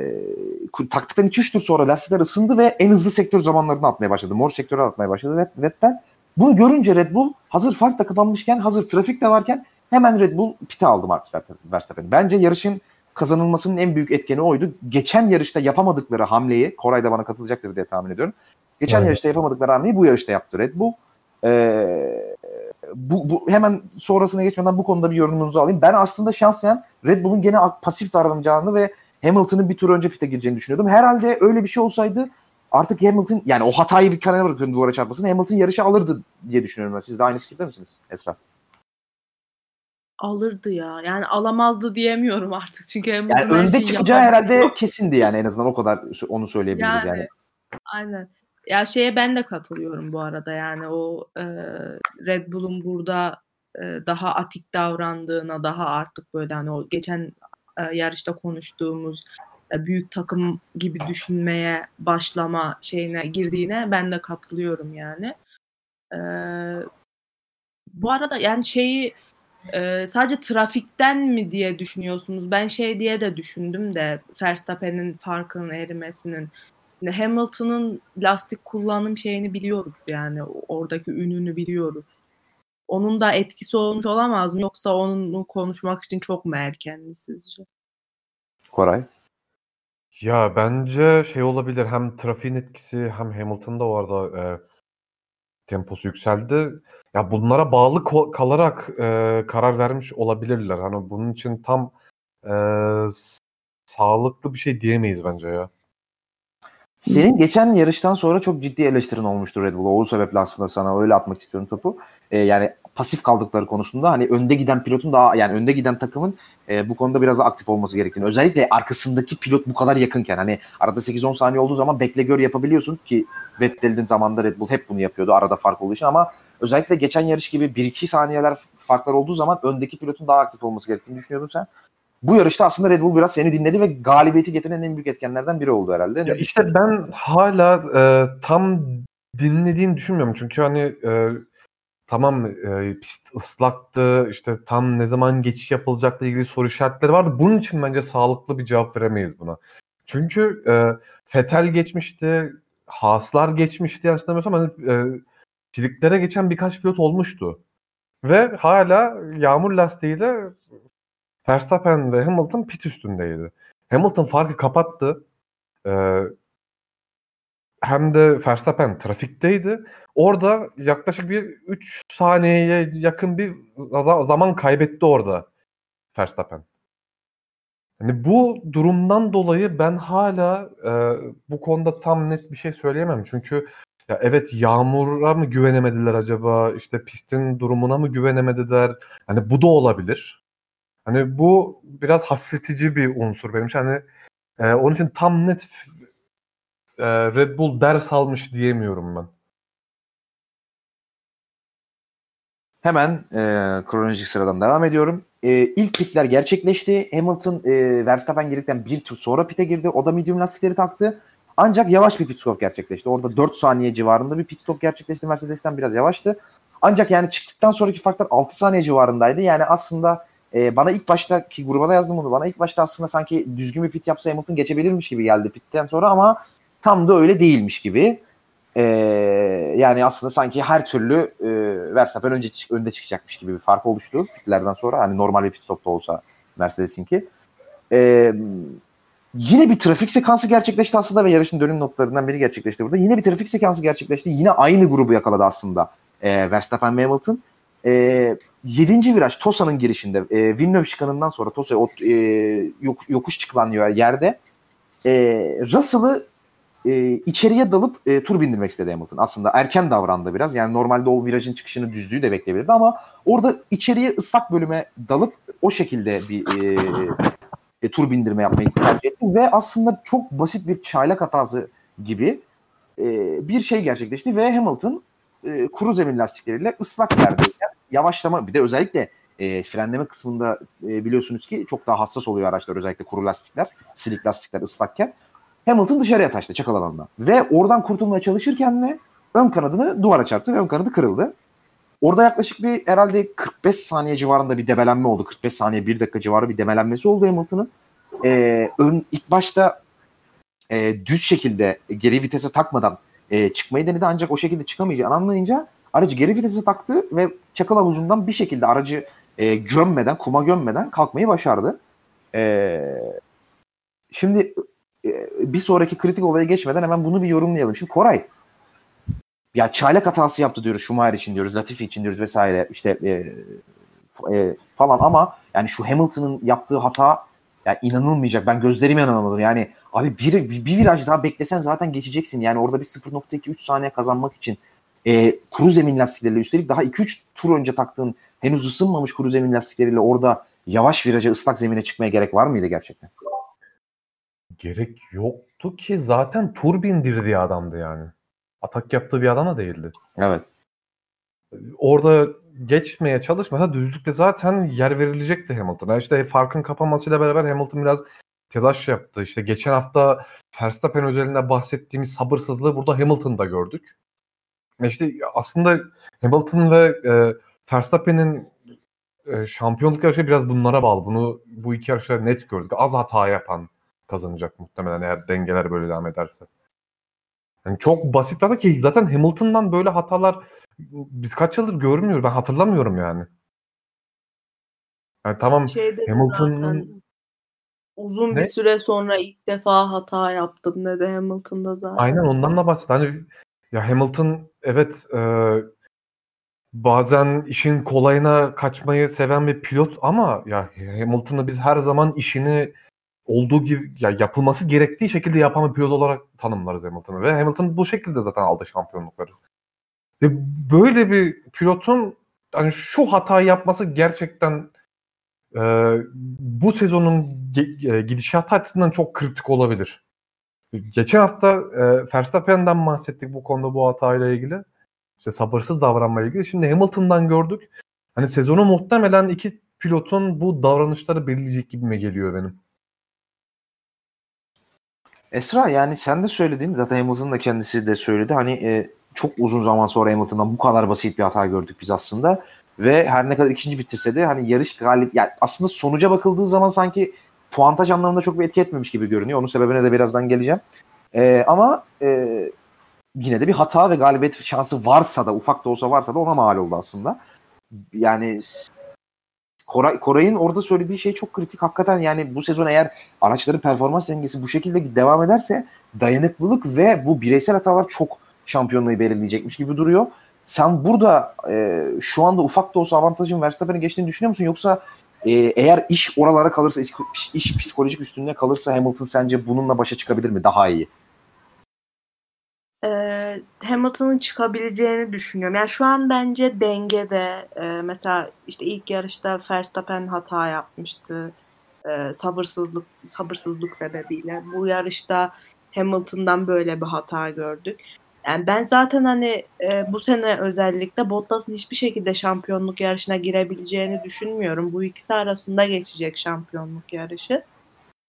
taktıktan 2-3 tur sonra lastikler ısındı ve en hızlı sektör zamanlarını atmaya başladı. Mor sektörü atmaya başladı Vet- Vettel. Bunu görünce Red Bull hazır fark da kapanmışken hazır trafik de varken hemen Red Bull pite aldı Max Verstappen. Bence yarışın kazanılmasının en büyük etkeni oydu. Geçen yarışta yapamadıkları hamleyi, Koray da bana katılacaktır diye tahmin ediyorum. Geçen Evet. yarışta yapamadıkları hamleyi bu yarışta yaptı Red Bull. Ee, bu, bu hemen sonrasına geçmeden bu konuda bir yorumunuzu alayım. Ben aslında şahsen Red Bull'un gene pasif davranacağını ve Hamilton'ın bir tur önce pite gireceğini düşünüyordum. Herhalde öyle bir şey olsaydı artık Hamilton yani o hatayı bir kenara bırakıyorum duvara çarpmasını Hamilton yarışı alırdı diye düşünüyorum ben. Siz de aynı fikirde misiniz Esra? Alırdı ya. Yani alamazdı diyemiyorum artık. Çünkü Yani Hamilton her önde çıkacağı yapar. herhalde kesindi yani en azından o kadar onu söyleyebiliriz yani. Yani, aynen. Ya şeye ben de katılıyorum bu arada yani o e, Red Bull'un burada e, daha atik davrandığına daha artık böyle hani o geçen e, yarışta konuştuğumuz e, büyük takım gibi düşünmeye başlama şeyine girdiğine ben de katılıyorum yani. E, bu arada yani şeyi e, sadece trafikten mi diye düşünüyorsunuz? Ben şey diye de düşündüm de Verstappen'in farkının erimesinin Hamilton'ın lastik kullanım şeyini biliyoruz yani oradaki ününü biliyoruz. Onun da etkisi olmuş olamaz mı yoksa onun konuşmak için çok mu erkendi sizce? Koray. Ya bence şey olabilir hem trafiğin etkisi hem Hamilton'da o arada e, temposu yükseldi. Ya bunlara bağlı ko- kalarak e, karar vermiş olabilirler. Hani bunun için tam e, sağlıklı bir şey diyemeyiz bence ya. Senin geçen yarıştan sonra çok ciddi eleştirin olmuştu Red Bull'a. O sebeple aslında sana öyle atmak istiyorum topu. Ee, yani pasif kaldıkları konusunda hani önde giden pilotun daha yani önde giden takımın e, bu konuda biraz da aktif olması gerektiğini. Özellikle arkasındaki pilot bu kadar yakınken hani arada 8-10 saniye olduğu zaman bekle gör yapabiliyorsun ki Vettel'in zamanında Red Bull hep bunu yapıyordu arada fark olduğu için ama özellikle geçen yarış gibi 1-2 saniyeler farklar olduğu zaman öndeki pilotun daha aktif olması gerektiğini düşünüyordun sen. Bu yarışta aslında Red Bull biraz seni dinledi ve galibiyeti getiren en büyük etkenlerden biri oldu herhalde. Ya işte ben hala e, tam dinlediğini düşünmüyorum. Çünkü hani e, tamam e, pist ıslaktı, işte tam ne zaman geçiş yapılacakla ilgili soru işaretleri vardı. Bunun için bence sağlıklı bir cevap veremeyiz buna. Çünkü e, Fetel geçmişti, Haaslar geçmişti yanlış hatırlamıyorsam hani e, siliklere geçen birkaç pilot olmuştu. Ve hala yağmur lastiğiyle Verstappen ve Hamilton pit üstündeydi. Hamilton farkı kapattı. Ee, hem de Verstappen trafikteydi. Orada yaklaşık bir 3 saniyeye yakın bir za- zaman kaybetti orada Verstappen. Hani bu durumdan dolayı ben hala e, bu konuda tam net bir şey söyleyemem. Çünkü ya evet yağmura mı güvenemediler acaba? İşte pistin durumuna mı güvenemediler? Hani bu da olabilir. Hani bu biraz hafifletici bir unsur benim için. Hani e, onun için tam net e, Red Bull ders almış diyemiyorum ben. Hemen e, kronolojik sıradan devam ediyorum. E, ilk pitler gerçekleşti. Hamilton e, Verstappen girdikten bir tur sonra pite girdi. O da medium lastikleri taktı. Ancak yavaş bir pit stop gerçekleşti. Orada 4 saniye civarında bir pit stop gerçekleşti. Mercedes'ten biraz yavaştı. Ancak yani çıktıktan sonraki farklar 6 saniye civarındaydı. Yani aslında e, bana ilk başta ki gruba da yazdım bunu. Bana ilk başta aslında sanki düzgün bir pit yapsa Hamilton geçebilirmiş gibi geldi pitten sonra ama tam da öyle değilmiş gibi. Ee, yani aslında sanki her türlü e, Verstappen önce önde çıkacakmış gibi bir fark oluştu pitlerden sonra. Hani normal bir pit stopta olsa Mercedes'inki. Ee, yine bir trafik sekansı gerçekleşti aslında ve yarışın dönüm noktalarından biri gerçekleşti burada. Yine bir trafik sekansı gerçekleşti. Yine aynı grubu yakaladı aslında e, Verstappen ve Hamilton. E, yedinci viraj Tosa'nın girişinde e, Villeneuve şıkanından sonra Tosa e, yok- yokuş çıkılanıyor yerde. E, Russell'ı e, içeriye dalıp e, tur bindirmek istedi Hamilton. Aslında erken davrandı biraz. Yani normalde o virajın çıkışını düzlüğü de bekleyebilirdi ama orada içeriye ıslak bölüme dalıp o şekilde bir e, e, tur bindirme yapmayı tercih etti ve aslında çok basit bir çaylak hatası gibi e, bir şey gerçekleşti ve Hamilton e, kuru zemin lastikleriyle ıslak yerdeyken yavaşlama bir de özellikle e, frenleme kısmında e, biliyorsunuz ki çok daha hassas oluyor araçlar özellikle kuru lastikler, silik lastikler ıslakken. Hamilton dışarıya taştı çakal alanına. Ve oradan kurtulmaya çalışırken de ön kanadını duvara çarptı ve ön kanadı kırıldı. Orada yaklaşık bir herhalde 45 saniye civarında bir debelenme oldu. 45 saniye 1 dakika civarı bir debelenmesi oldu Hamilton'ın. Ee, ön, ilk başta e, düz şekilde geri vitese takmadan e, çıkmayı denedi ancak o şekilde çıkamayacağını anlayınca aracı geri vitese taktı ve çakıl havuzundan bir şekilde aracı e, gömmeden, kuma gömmeden kalkmayı başardı. E, şimdi e, bir sonraki kritik olaya geçmeden hemen bunu bir yorumlayalım. Şimdi Koray ya çaylak hatası yaptı diyoruz Schumacher için diyoruz, Latifi için diyoruz vesaire işte e, e, falan ama yani şu Hamilton'ın yaptığı hata ya inanılmayacak. Ben gözlerime inanamadım. Yani abi bir, bir, bir viraj daha beklesen zaten geçeceksin. Yani orada bir 0.2-3 saniye kazanmak için e, kuru zemin lastikleriyle üstelik daha 2-3 tur önce taktığın henüz ısınmamış kuru zemin lastikleriyle orada yavaş viraja ıslak zemine çıkmaya gerek var mıydı gerçekten? Gerek yoktu ki zaten tur bindirdiği adamdı yani. Atak yaptığı bir adam da değildi. Evet. Orada geçmeye çalışmasa düzlükte zaten yer verilecekti Hamilton'a. İşte farkın kapanmasıyla beraber Hamilton biraz telaş yaptı. İşte geçen hafta Verstappen özelinde bahsettiğimiz sabırsızlığı burada Hamilton'da gördük. İşte aslında Hamilton ve e, Verstappen'in e, şampiyonluk yarışı biraz bunlara bağlı. Bunu bu iki yarışta net gördük. Az hata yapan kazanacak muhtemelen eğer dengeler böyle devam ederse. Yani çok basit bir hata ki zaten Hamilton'dan böyle hatalar biz kaç yıldır görmüyoruz. Ben hatırlamıyorum yani. Yani tamam de Hamilton'ın uzun Ne? bir süre sonra ilk defa hata yaptım dedi Hamilton'da zaten. aynen ondan da bahset. Hani ya Hamilton evet e, bazen işin kolayına kaçmayı seven bir pilot ama ya Hamilton'ı biz her zaman işini olduğu gibi ya yapılması gerektiği şekilde yapan bir pilot olarak tanımlarız Hamilton'ı ve Hamilton bu şekilde zaten aldı şampiyonlukları. Ve böyle bir pilotun hani şu hatayı yapması gerçekten e, bu sezonun ge- gidişatı açısından çok kritik olabilir. Geçen hafta e, Verstappen'den bahsettik bu konuda bu hatayla ilgili. İşte sabırsız davranmayla ilgili. Şimdi Hamilton'dan gördük. Hani sezonu muhtemelen iki pilotun bu davranışları belirleyecek gibime geliyor benim. Esra yani sen de söyledin zaten Hamilton da kendisi de söyledi. Hani e, çok uzun zaman sonra Hamilton'dan bu kadar basit bir hata gördük biz aslında. Ve her ne kadar ikinci bitirse de hani yarış galip yani aslında sonuca bakıldığı zaman sanki puantaj anlamında çok bir etki etmemiş gibi görünüyor. Onun sebebine de birazdan geleceğim. E, ama e, yine de bir hata ve galibiyet şansı varsa da ufak da olsa varsa da ona mal oldu aslında. Yani Koray, Koray'ın orada söylediği şey çok kritik. Hakikaten yani bu sezon eğer araçların performans dengesi bu şekilde devam ederse dayanıklılık ve bu bireysel hatalar çok şampiyonluğu belirleyecekmiş gibi duruyor. Sen burada e, şu anda ufak da olsa avantajın Verstappen'e geçtiğini düşünüyor musun? Yoksa e, eğer iş oralara kalırsa, iş, iş psikolojik üstünlüğe kalırsa Hamilton sence bununla başa çıkabilir mi? Daha iyi. Ee, Hamilton'ın çıkabileceğini düşünüyorum. Yani şu an bence dengede. Ee, mesela işte ilk yarışta Verstappen hata yapmıştı. Ee, sabırsızlık sabırsızlık sebebiyle. Bu yarışta Hamilton'dan böyle bir hata gördük. Yani ben zaten hani e, bu sene özellikle Bottas'ın hiçbir şekilde şampiyonluk yarışına girebileceğini düşünmüyorum. Bu ikisi arasında geçecek şampiyonluk yarışı.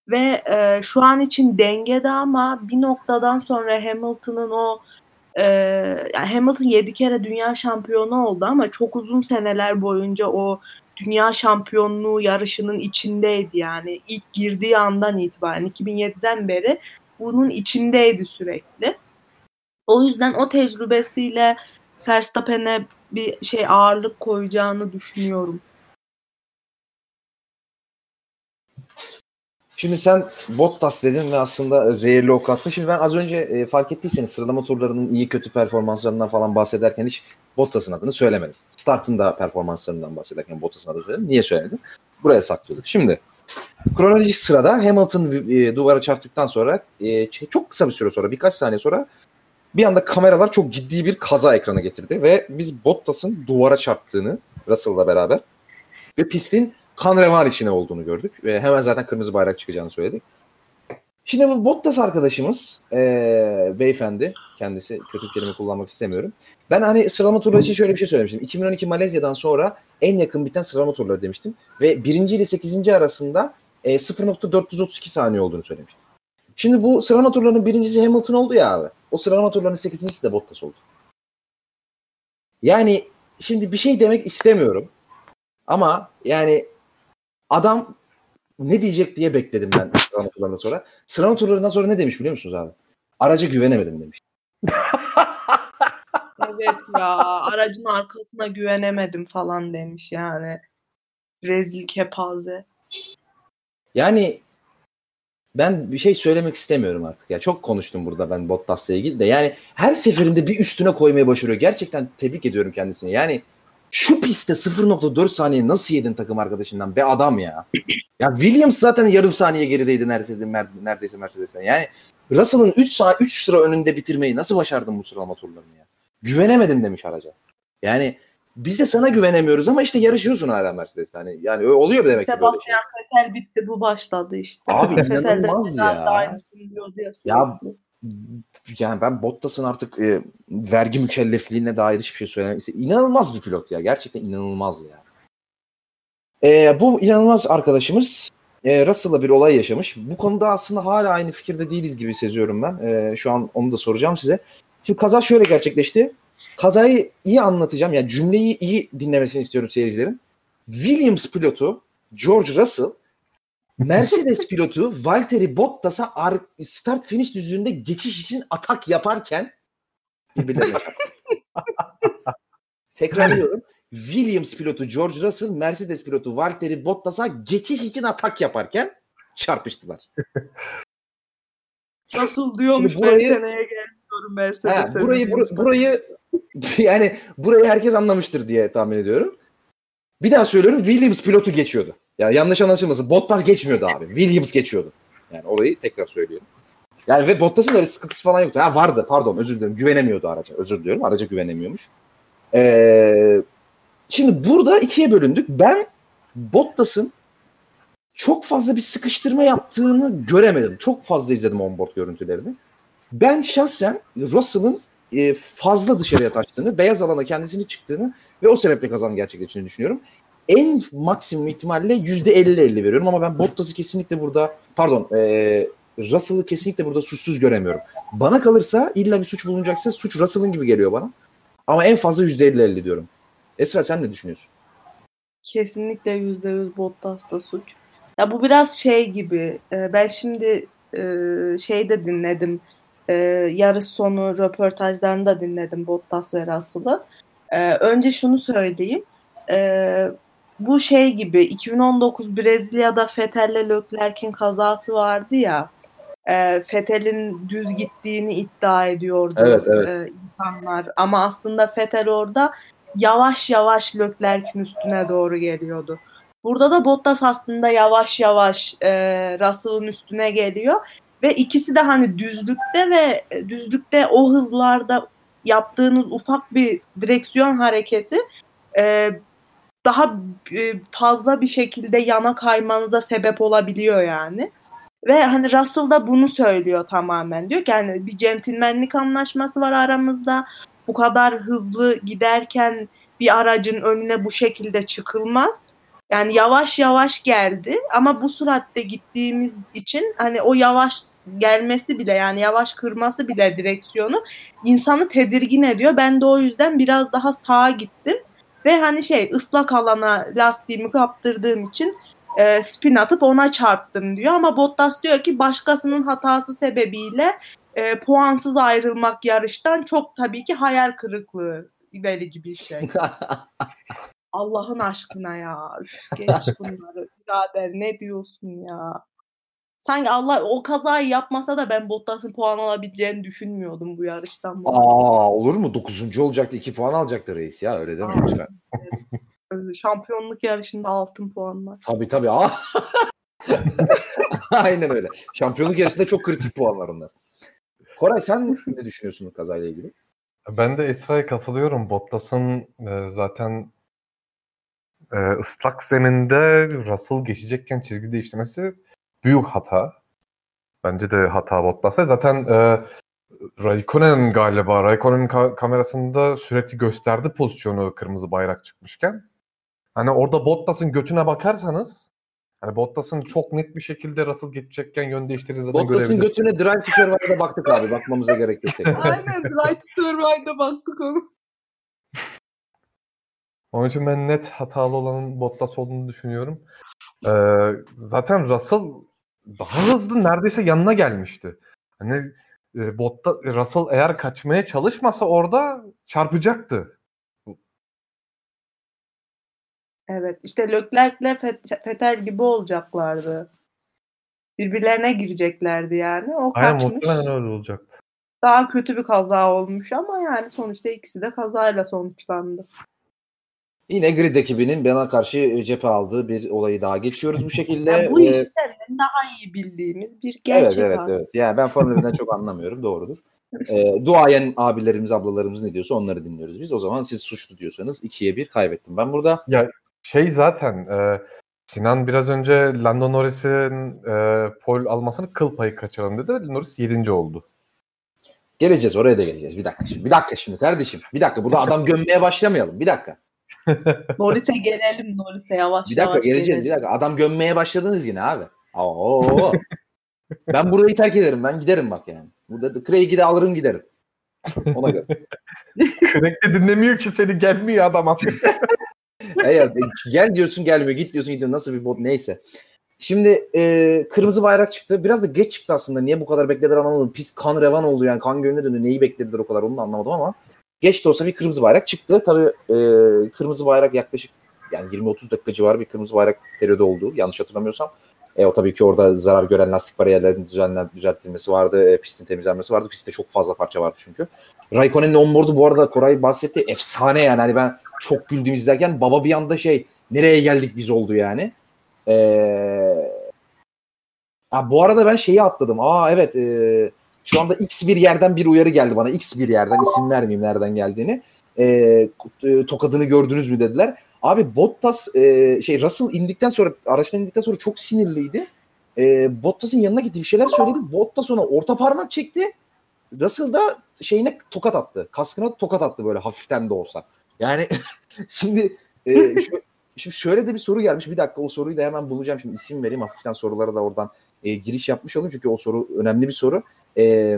Ve e, şu an için dengede ama bir noktadan sonra Hamilton'ın o e, yani Hamilton 7 kere dünya şampiyonu oldu ama çok uzun seneler boyunca o dünya şampiyonluğu yarışının içindeydi yani. ilk girdiği andan itibaren 2007'den beri bunun içindeydi sürekli. O yüzden o tecrübesiyle Verstappen'e bir şey ağırlık koyacağını düşünüyorum. Şimdi sen Bottas dedin ve aslında zehirli ok attın. Şimdi ben az önce e, fark ettiyseniz sıralama turlarının iyi kötü performanslarından falan bahsederken hiç Bottas'ın adını söylemedim. Start'ın da performanslarından bahsederken Bottas'ın adını söyledim. Niye söylemedim? Buraya saklıyorduk. Şimdi kronolojik sırada Hamilton e, duvara çarptıktan sonra e, çok kısa bir süre sonra birkaç saniye sonra bir anda kameralar çok ciddi bir kaza ekrana getirdi ve biz Bottas'ın duvara çarptığını Russell'la beraber ve pistin kan revan içine olduğunu gördük. Ve hemen zaten kırmızı bayrak çıkacağını söyledik. Şimdi bu Bottas arkadaşımız ee, beyefendi kendisi kötü kelime kullanmak istemiyorum. Ben hani sıralama turları için şöyle bir şey söylemiştim. 2012 Malezya'dan sonra en yakın biten sıralama turları demiştim. Ve birinci ile 8. arasında e, 0.432 saniye olduğunu söylemiştim. Şimdi bu sıralama turlarının birincisi Hamilton oldu ya abi. O sıralama turlarının 8.si de Bottas oldu. Yani şimdi bir şey demek istemiyorum. Ama yani adam ne diyecek diye bekledim ben sıralama turlarından sonra. Sıralama turlarından sonra ne demiş biliyor musunuz abi? Araca güvenemedim demiş. (laughs) Evet ya aracın arkasına güvenemedim falan demiş yani. Rezil kepaze. Yani ben bir şey söylemek istemiyorum artık. Ya çok konuştum burada ben Bottas'la ilgili de. Yani her seferinde bir üstüne koymaya başarıyor. Gerçekten tebrik ediyorum kendisini. Yani şu pistte 0.4 saniye nasıl yedin takım arkadaşından be adam ya. Ya Williams zaten yarım saniye gerideydi neredeyse, neredeyse Mercedes'ten. Yani Russell'ın 3 saat 3 sıra önünde bitirmeyi nasıl başardın bu sıralama turlarını ya? Güvenemedim demiş araca. Yani biz de sana güvenemiyoruz ama işte yarışıyorsun hala Mercedes'te. Hani yani oluyor demek ki böyle şey. Bitti bu başladı işte. Abi inanılmaz ya. ya. Yani ben Bottas'ın artık e, vergi mükellefliğine dair hiçbir şey söylemek istemiyorum. İnanılmaz bir pilot ya. Gerçekten inanılmaz ya. E, bu inanılmaz arkadaşımız e, Russell'la bir olay yaşamış. Bu konuda aslında hala aynı fikirde değiliz gibi seziyorum ben. E, şu an onu da soracağım size. Şimdi kaza şöyle gerçekleşti. Kazayı iyi anlatacağım. Yani cümleyi iyi dinlemesini istiyorum seyircilerin. Williams pilotu George Russell Mercedes (laughs) pilotu Valtteri Bottas'a ar- start finish düzlüğünde geçiş için atak yaparken birbirlerine. (laughs) Tekrarlıyorum. Williams pilotu George Russell, Mercedes pilotu Valtteri Bottas'a geçiş için atak yaparken çarpıştılar. Nasıl diyormuş Şimdi burayı- ben seneye gelmiyorum Mercedes'e. Burayı bur- burayı (laughs) yani burayı herkes anlamıştır diye tahmin ediyorum. Bir daha söylüyorum Williams pilotu geçiyordu. Ya yanlış anlaşılmasın. Bottas geçmiyordu abi. Williams geçiyordu. Yani orayı tekrar söylüyorum. Yani ve Bottas'ın öyle sıkıntısı falan yoktu. Ha vardı pardon özür dilerim. Güvenemiyordu araca. Özür diliyorum. Araca güvenemiyormuş. Ee, şimdi burada ikiye bölündük. Ben Bottas'ın çok fazla bir sıkıştırma yaptığını göremedim. Çok fazla izledim onboard görüntülerini. Ben şahsen Russell'ın e, fazla dışarıya taştığını, beyaz alana kendisini çıktığını ve o sebeple kazan gerçekleştiğini düşünüyorum. En maksimum ihtimalle %50-50 veriyorum ama ben Bottas'ı kesinlikle burada pardon e, Russell'ı kesinlikle burada suçsuz göremiyorum. Bana kalırsa illa bir suç bulunacaksa suç Russell'ın gibi geliyor bana. Ama en fazla %50-50 diyorum. Esra sen ne düşünüyorsun? Kesinlikle yüzde yüz Bottas'ta suç. Ya bu biraz şey gibi. e, Ben şimdi e, şey de dinledim. E, Yarış sonu röportajlarını da dinledim Bottas ve Russell'ı. E, Önce şunu söyleyeyim. E, Bu şey gibi 2019 Brezilya'da Vettel'le Leclerc'in kazası vardı ya. E, Vettel'in düz gittiğini iddia ediyordu Evet, evet. e, insanlar. Ama aslında Vettel orada yavaş yavaş Leclerc'in üstüne doğru geliyordu. Burada da Bottas aslında yavaş yavaş e, Russell'ın üstüne geliyor ve ikisi de hani düzlükte ve e, düzlükte o hızlarda yaptığınız ufak bir direksiyon hareketi e, daha e, fazla bir şekilde yana kaymanıza sebep olabiliyor yani. Ve hani Russell da bunu söylüyor tamamen. Diyor ki yani bir centilmenlik anlaşması var aramızda. Bu kadar hızlı giderken bir aracın önüne bu şekilde çıkılmaz. Yani yavaş yavaş geldi ama bu süratte gittiğimiz için hani o yavaş gelmesi bile yani yavaş kırması bile direksiyonu insanı tedirgin ediyor. Ben de o yüzden biraz daha sağa gittim ve hani şey ıslak alana lastiğimi kaptırdığım için e, spin atıp ona çarptım diyor ama Bottas diyor ki başkasının hatası sebebiyle e, puansız ayrılmak yarıştan çok tabii ki hayal kırıklığı verici bir şey. (laughs) Allah'ın aşkına ya. Üf, Geç bunları. Birader ne diyorsun ya? Sanki Allah o kazayı yapmasa da ben Bottas'ın puan alabileceğini düşünmüyordum bu yarıştan. bu. Aa olur mu? 9. olacaktı. 2 puan alacaktı reis ya. Öyle deme lütfen. Şampiyonluk yarışında altın puanlar. Tabii tabii. Aa. (laughs) Aynen öyle. Şampiyonluk yarışında çok kritik puanlar onlar. Koray sen ne düşünüyorsun bu kazayla ilgili? Ben de Esra'ya katılıyorum. Bottas'ın e, zaten e, ıslak zeminde Russell geçecekken çizgi değiştirmesi büyük hata. Bence de hata Bottas'a. Zaten e, Raikkonen galiba Raikkonen'in ka- kamerasında sürekli gösterdi pozisyonu kırmızı bayrak çıkmışken. Hani orada Bottas'ın götüne bakarsanız hani Bottas'ın çok net bir şekilde Russell geçecekken yön değiştirdiğini zaten Bottas'ın götüne Drive to Survive'da baktık abi. Bakmamıza gerek yok. Aynen Right Survivor'da baktık onu. Onun için ben net hatalı olanın Bottas olduğunu düşünüyorum. Ee, zaten Russell daha hızlı neredeyse yanına gelmişti. Hani e, Bottas, Russell eğer kaçmaya çalışmasa orada çarpacaktı. Evet işte Leclerc'le Fet- Vettel gibi olacaklardı. Birbirlerine gireceklerdi yani. O Aynen kaçmış. muhtemelen öyle olacaktı. Daha kötü bir kaza olmuş ama yani sonuçta ikisi de kazayla sonuçlandı. Yine grid ekibinin bana karşı cephe aldığı bir olayı daha geçiyoruz bu şekilde. Yani bu Ee, işi senden daha iyi bildiğimiz bir gerçek evet evet abi. evet. Yani ben Formula 1'den çok anlamıyorum doğrudur. Ee, duayen abilerimiz ablalarımız ne diyorsa onları dinliyoruz biz. O zaman siz suçlu diyorsanız ikiye bir kaybettim ben burada. Şey zaten e, Sinan biraz önce Lando Norris'in e, pol almasını kıl payı kaçıralım dedi. Norris 7. oldu. Geleceğiz oraya da geleceğiz. Bir dakika şimdi. Bir dakika şimdi kardeşim. Bir dakika burada adam gömmeye başlamayalım. Bir dakika. (laughs) Norris'e gelelim Norris'e yavaş Bir dakika yavaş geleceğiz. gelelim. Bir dakika. Adam gömmeye başladınız yine abi. Oo. ben burayı terk ederim. Ben giderim bak yani. Burada da Craig'i de alırım giderim. Ona göre. (laughs) Craig de dinlemiyor ki seni gelmiyor adam artık. (laughs) Eğer gel diyorsun gelmiyor. Git diyorsun gidiyor. Nasıl bir bot neyse. Şimdi e, kırmızı bayrak çıktı. Biraz da geç çıktı aslında. Niye bu kadar beklediler anlamadım. Pis kan revan oldu yani. Kan gölüne döndü. Neyi beklediler o kadar onu da anlamadım ama geç de olsa bir kırmızı bayrak çıktı. Tabii e, kırmızı bayrak yaklaşık yani 20-30 dakika civarı bir kırmızı bayrak periyodu oldu. Yanlış hatırlamıyorsam. E, o tabii ki orada zarar gören lastik bariyerlerinin düzenlen, düzeltilmesi vardı. E, pistin temizlenmesi vardı. Pistte çok fazla parça vardı çünkü. Raikkonen'in onboard'u bu arada Koray bahsetti. Efsane yani. Hani ben çok güldüm izlerken. Baba bir anda şey nereye geldik biz oldu yani. Ee, ha, bu arada ben şeyi atladım. Aa evet e, şu anda X bir yerden bir uyarı geldi bana. X bir yerden isim vermeyeyim nereden geldiğini. E, e, tokadını gördünüz mü dediler. Abi Bottas e, şey Russell indikten sonra araçtan indikten sonra çok sinirliydi. E, Bottas'ın yanına gitti bir şeyler söyledi. Bottas ona orta parmak çekti. Russell da şeyine tokat attı. Kaskına tokat attı böyle hafiften de olsa. Yani (laughs) şimdi e, (laughs) şu- şimdi şöyle de bir soru gelmiş. Bir dakika o soruyu da hemen bulacağım. Şimdi isim vereyim hafiften sorulara da oradan e, giriş yapmış olayım. Çünkü o soru önemli bir soru. E,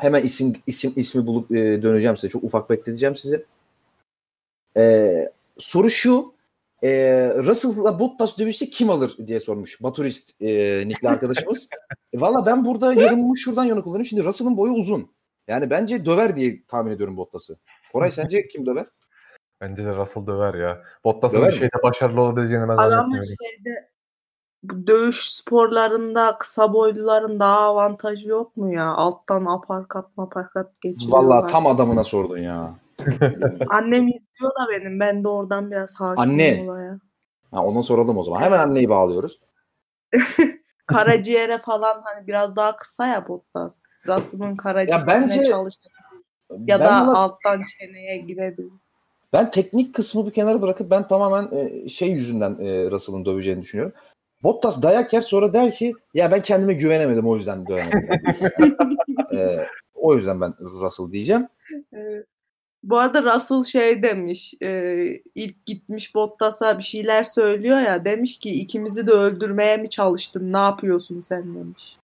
hemen isim isim ismi bulup e, döneceğim size. Çok ufak bekleteceğim sizi. E, soru şu. E, Russell'la Bottas dövüşse kim alır diye sormuş. Baturist e, nickli arkadaşımız. E, Valla ben burada yorumumu şuradan yana kullanıyorum. Şimdi Russell'ın boyu uzun. Yani bence döver diye tahmin ediyorum Bottas'ı. Koray (laughs) sence kim döver? Bence de Russell döver ya. Bottas'ın bir şeyde başarılı olabileceğini ben ama zannetmiyorum. şeyde dövüş sporlarında kısa boyluların daha avantajı yok mu ya? Alttan aparkat maparkat geçiriyorlar. Valla tam adamına sordun ya. (laughs) Annem izliyor da benim. Ben de oradan biraz hakim Anne. olaya. Ha, ona soralım o zaman. Hemen anneyi bağlıyoruz. (laughs) Karaciğere falan hani biraz daha kısa ya Bottas. Russell'ın karaciğerine bence- çalışır. Ya ben, da valla- alttan çeneye girebilir. ben teknik kısmı bir kenara bırakıp ben tamamen e, şey yüzünden e, Russell'ın döveceğini düşünüyorum. Bottas dayak yer sonra der ki ya ben kendime güvenemedim o yüzden dövemedim. (laughs) E, o yüzden ben Russell diyeceğim. Evet. Bu arada Russell şey demiş, e, ilk gitmiş Bottas'a bir şeyler söylüyor ya, demiş ki ikimizi de öldürmeye mi çalıştın, ne yapıyorsun sen demiş.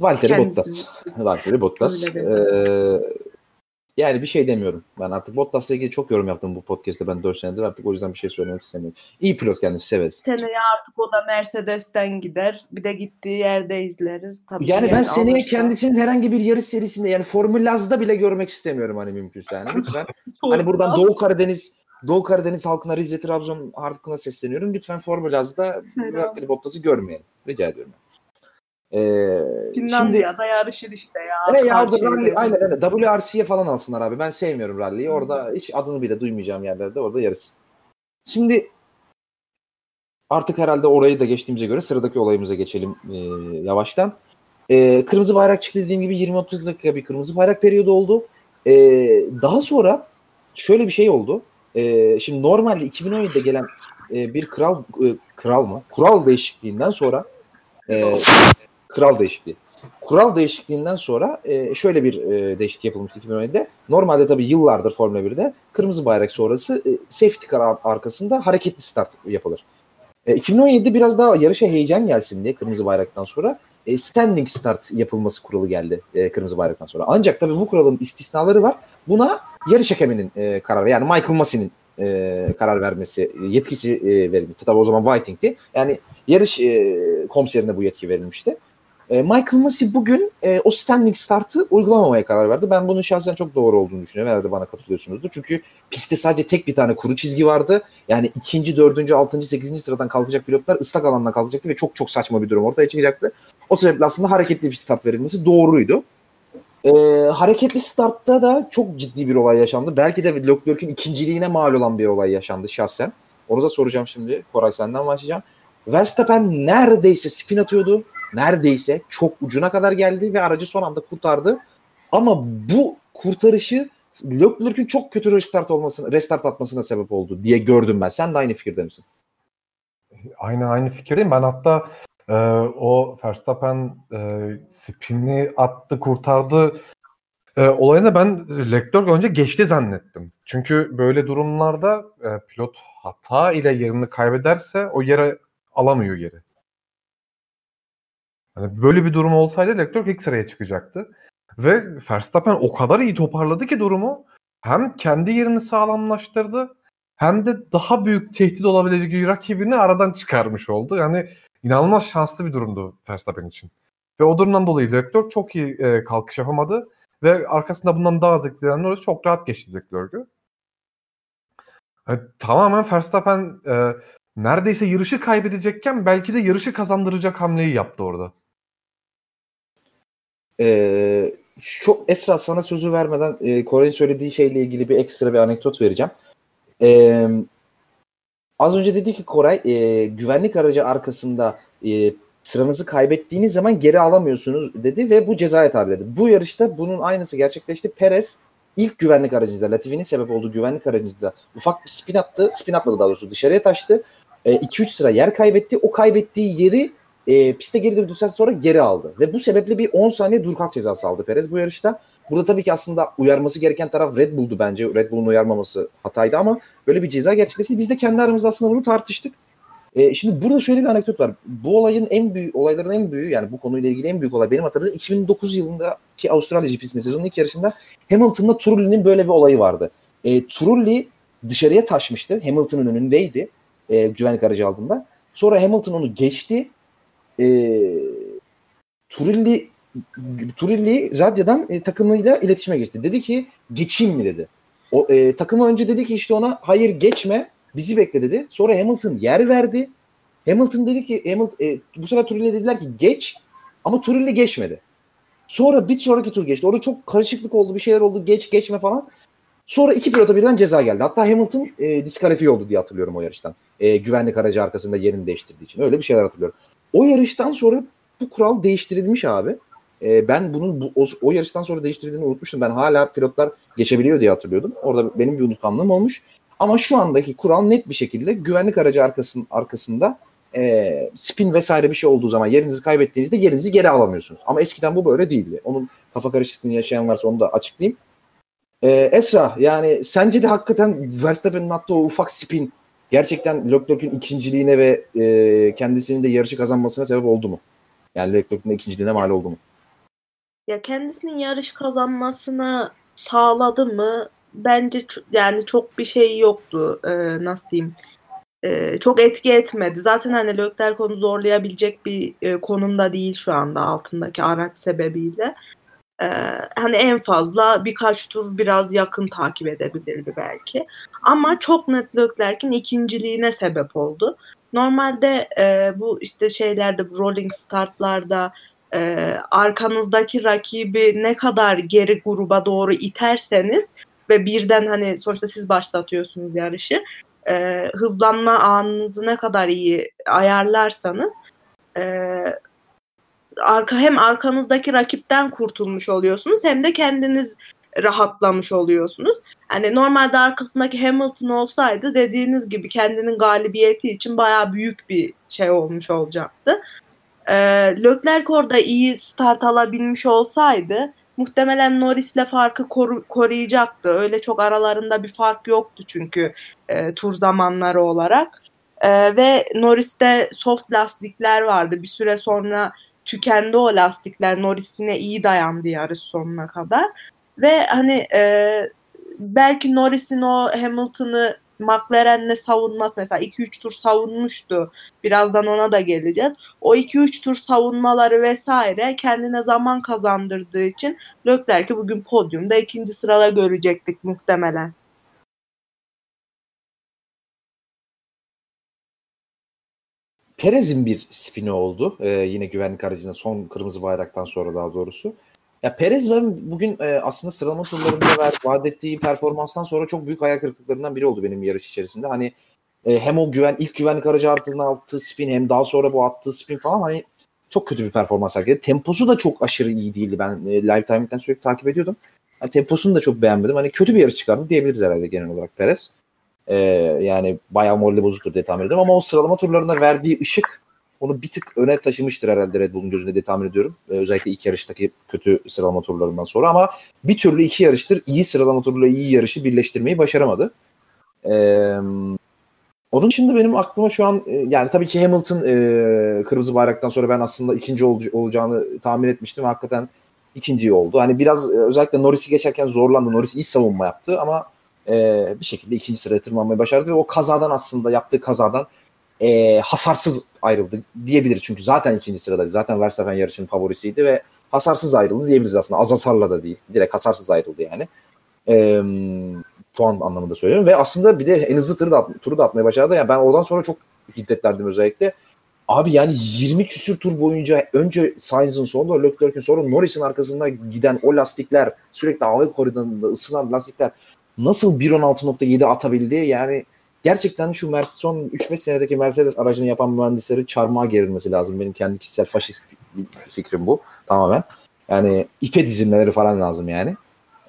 Valtteri Kendisi. Bottas. Valtteri Bottas. Ee, yani bir şey demiyorum. Ben artık Bottas'la ilgili çok yorum yaptım bu podcast'te ben 4 senedir artık o yüzden bir şey söylemek istemiyorum. İyi pilot kendisi severiz. Seneye artık o da Mercedes'ten gider, bir de gittiği yerde izleriz. Tabii Yani ben seneye alırsa. kendisinin herhangi bir yarış serisinde yani Formula bile görmek istemiyorum hani mümkünse yani. Lütfen (laughs) hani buradan Doğu Karadeniz Doğu Karadeniz halkına Rize Trabzon halkına sesleniyorum. Lütfen Formula. Valtteri Bottas'ı görmeyelim. Rica ediyorum. Ee, Finlandiya'da yarışır işte ya. Evet ya orada Karşıyı rally, aynen öyle. WRC'ye falan alsınlar abi. Ben sevmiyorum rally'yi. Orada hiç adını bile duymayacağım yerlerde orada yarışsın. Şimdi artık herhalde orayı da geçtiğimize göre sıradaki olayımıza geçelim e, yavaştan. E, kırmızı bayrak çıktı dediğim gibi 20-30 dakika bir kırmızı bayrak periyodu oldu. E, daha sonra şöyle bir şey oldu. E, şimdi normalde 2017'de gelen e, bir kral e, kral mı? Kural değişikliğinden sonra e, kral değişikliği. Kural değişikliğinden sonra e, şöyle bir e, değişiklik yapılmıştı 2017'de. Normalde tabii yıllardır Formula 1'de kırmızı bayrak sonrası e, safety car ar- arkasında hareketli start yapılır. E, 2017'de biraz daha yarışa heyecan gelsin diye kırmızı bayraktan sonra e, standing start yapılması kuralı geldi e, kırmızı bayraktan sonra. Ancak tabii bu kuralın istisnaları var. Buna yarış hakeminin e, kararı yani Michael Massey'nin e, karar vermesi yetkisi e, verilmişti. Tabii o zaman Whiting'ti. Yani yarış e, komiserine bu yetki verilmişti. E, Michael Massey bugün e, o standing startı uygulamamaya karar verdi. Ben bunun şahsen çok doğru olduğunu düşünüyorum. Herhalde bana katılıyorsunuzdur. Çünkü pistte sadece tek bir tane kuru çizgi vardı. Yani ikinci, dördüncü, altıncı, sekizinci sıradan kalkacak pilotlar ıslak alandan kalkacaktı ve çok çok saçma bir durum ortaya çıkacaktı. O sebeple aslında hareketli bir start verilmesi doğruydu. Ee, hareketli startta da çok ciddi bir olay yaşandı. Belki de Leclerc'in ikinciliğine mal olan bir olay yaşandı şahsen. Onu da soracağım şimdi. Koray senden başlayacağım. Verstappen neredeyse spin atıyordu. Neredeyse çok ucuna kadar geldi ve aracı son anda kurtardı. Ama bu kurtarışı Leclerc'in çok kötü restart olmasına, restart atmasına sebep oldu diye gördüm ben. Sen de aynı fikirde misin? Aynı aynı fikirdeyim. Ben hatta e, o Verstappen e, spin'i attı, kurtardı e, olayını ben Leclerc önce geçti zannettim. Çünkü böyle durumlarda e, pilot hata ile yerini kaybederse o yere alamıyor geri. Yani böyle bir durum olsaydı Leclerc ilk sıraya çıkacaktı. Ve Verstappen o kadar iyi toparladı ki durumu hem kendi yerini sağlamlaştırdı hem de daha büyük tehdit olabilecek rakibini aradan çıkarmış oldu. Yani inanılmaz şanslı bir durumdu Verstappen için. Ve o durumdan dolayı Leclerc çok iyi e, kalkış yapamadı ve arkasında bundan daha az etkilenen Norris çok rahat geçti Leclerc'ü. Yani, tamamen Verstappen e, neredeyse yarışı kaybedecekken belki de yarışı kazandıracak hamleyi yaptı orada. Ee, çok Esra sana sözü vermeden e, Koray'ın söylediği şeyle ilgili bir ekstra bir anekdot vereceğim. Ee, az önce dedi ki Koray e, güvenlik aracı arkasında e, sıranızı kaybettiğiniz zaman geri alamıyorsunuz dedi ve bu cezaya tabi dedi. Bu yarışta bunun aynısı gerçekleşti. Perez ilk güvenlik aracında Latifi'nin sebep olduğu güvenlik aracında ufak bir spin attı. Spin atmadı daha doğrusu dışarıya taştı. 2-3 e, sıra yer kaybetti. O kaybettiği yeri e, piste geri döndükten sonra geri aldı. Ve bu sebeple bir 10 saniye dur kalk cezası aldı Perez bu yarışta. Burada tabii ki aslında uyarması gereken taraf Red Bull'du bence. Red Bull'un uyarmaması hataydı ama böyle bir ceza gerçekleşti. Biz de kendi aramızda aslında bunu tartıştık. E, şimdi burada şöyle bir anekdot var. Bu olayın en büyük olayların en büyüğü yani bu konuyla ilgili en büyük olay benim hatırladığım 2009 yılındaki Avustralya GP'sinde sezonun ilk yarışında Hamilton'da Trulli'nin böyle bir olayı vardı. E, Trulli dışarıya taşmıştı. Hamilton'ın önündeydi. E, güvenlik aracı altında. Sonra Hamilton onu geçti. E, Trulli Turilli radyodan e, takımıyla iletişime geçti. Dedi ki geçeyim mi dedi. O e, takımı önce dedi ki işte ona hayır geçme bizi bekle dedi. Sonra Hamilton yer verdi. Hamilton dedi ki Hamilton, e, bu sefer Turilli'ye dediler ki geç ama Turilli geçmedi. Sonra bir sonraki tur geçti. Orada çok karışıklık oldu bir şeyler oldu geç geçme falan. Sonra iki pilota birden ceza geldi. Hatta Hamilton e, diskalifiye oldu diye hatırlıyorum o yarıştan. E, güvenlik aracı arkasında yerini değiştirdiği için. Öyle bir şeyler hatırlıyorum. O yarıştan sonra bu kural değiştirilmiş abi. E, ben bunun bu, o, o yarıştan sonra değiştirildiğini unutmuştum. Ben hala pilotlar geçebiliyor diye hatırlıyordum. Orada benim bir unutkanlığım olmuş. Ama şu andaki kural net bir şekilde güvenlik aracı arkasının arkasında e, spin vesaire bir şey olduğu zaman yerinizi kaybettiğinizde yerinizi geri alamıyorsunuz. Ama eskiden bu böyle değildi. Onun kafa karışıklığını yaşayan varsa onu da açıklayayım. E, Esra yani sence de hakikaten Verstappen'in attığı o ufak spin gerçekten Leclerc'in ikinciliğine ve e, kendisinin de yarışı kazanmasına sebep oldu mu? Yani Leclerc'in ikinciliğine mal oldu mu? Ya kendisinin yarış kazanmasını sağladı mı? Bence yani çok bir şey yoktu. Ee, nasıl diyeyim? Ee, çok etki etmedi. Zaten hani Leclerc konu zorlayabilecek bir e, konumda değil şu anda altındaki araç sebebiyle. Ee, hani en fazla birkaç tur biraz yakın takip edebilirdi belki. Ama çok net Leclerc'in ikinciliğine sebep oldu. Normalde e, bu işte şeylerde bu rolling startlarda e, arkanızdaki rakibi ne kadar geri gruba doğru iterseniz ve birden hani sonuçta siz başlatıyorsunuz yarışı e, hızlanma anınızı ne kadar iyi ayarlarsanız e, arka hem arkanızdaki rakipten kurtulmuş oluyorsunuz hem de kendiniz rahatlamış oluyorsunuz. Hani normalde arkasındaki Hamilton olsaydı dediğiniz gibi kendinin galibiyeti için bayağı büyük bir şey olmuş olacaktı. E, Leclerc orada iyi start alabilmiş olsaydı muhtemelen Norris'le farkı koru, koruyacaktı. Öyle çok aralarında bir fark yoktu çünkü e, tur zamanları olarak. E, ve Norris'te soft lastikler vardı. Bir süre sonra tükendi o lastikler. Norris yine iyi dayandı yarış sonuna kadar. Ve hani e, belki Norris'in o Hamilton'ı McLaren'le savunmaz mesela 2-3 tur savunmuştu. Birazdan ona da geleceğiz. O 2-3 tur savunmaları vesaire kendine zaman kazandırdığı için Leclerc'i bugün podyumda ikinci sırada görecektik muhtemelen. Perez'in bir spini oldu. Ee, yine güvenlik aracında son kırmızı bayraktan sonra daha doğrusu. Ya Perez ben bugün e, aslında sıralama turlarında ver, vaat ettiği performanstan sonra çok büyük hayal kırıklıklarından biri oldu benim yarış içerisinde. Hani e, hem o güven ilk güvenlik aracı ardından attığı spin hem daha sonra bu attığı spin falan hani çok kötü bir performans sergiledi. Temposu da çok aşırı iyi değildi. Ben e, live timing'den sürekli takip ediyordum. Yani temposunu da çok beğenmedim. Hani kötü bir yarış çıkardı diyebiliriz herhalde genel olarak Perez. E, yani bayağı morali bozuktur diye tahmin ediyorum ama o sıralama turlarında verdiği ışık onu bir tık öne taşımıştır herhalde Red Bull'un gözünde diye tahmin ediyorum. Ee, özellikle ilk yarıştaki kötü sıralama turlarından sonra ama bir türlü iki yarıştır iyi sıralama turuyla iyi yarışı birleştirmeyi başaramadı. Ee, onun dışında benim aklıma şu an e, yani tabii ki Hamilton e, kırmızı bayraktan sonra ben aslında ikinci ol, olacağını tahmin etmiştim. Hakikaten ikinci oldu. Hani biraz e, özellikle Norris'i geçerken zorlandı. Norris iyi savunma yaptı ama e, bir şekilde ikinci sıraya tırmanmayı başardı ve o kazadan aslında yaptığı kazadan e, hasarsız ayrıldı diyebiliriz. Çünkü zaten ikinci sıradaydı. Zaten Verstappen yarışın favorisiydi ve hasarsız ayrıldı diyebiliriz aslında. Az hasarla da değil. Direkt hasarsız ayrıldı yani. E, puan anlamında söylüyorum. Ve aslında bir de en hızlı turu da, turu da atmaya başardı. Yani ben oradan sonra çok hiddetlendim özellikle. Abi yani 20 küsür tur boyunca önce Sainz'ın sonra Leclerc'in sonra Norris'in arkasında giden o lastikler sürekli hava koridorunda ısınan lastikler nasıl 1.16.7 atabildi yani gerçekten şu Mercedes son 3-5 senedeki Mercedes aracını yapan mühendisleri çarmıha gerilmesi lazım. Benim kendi kişisel faşist fikrim bu tamamen. Yani ipe dizilmeleri falan lazım yani.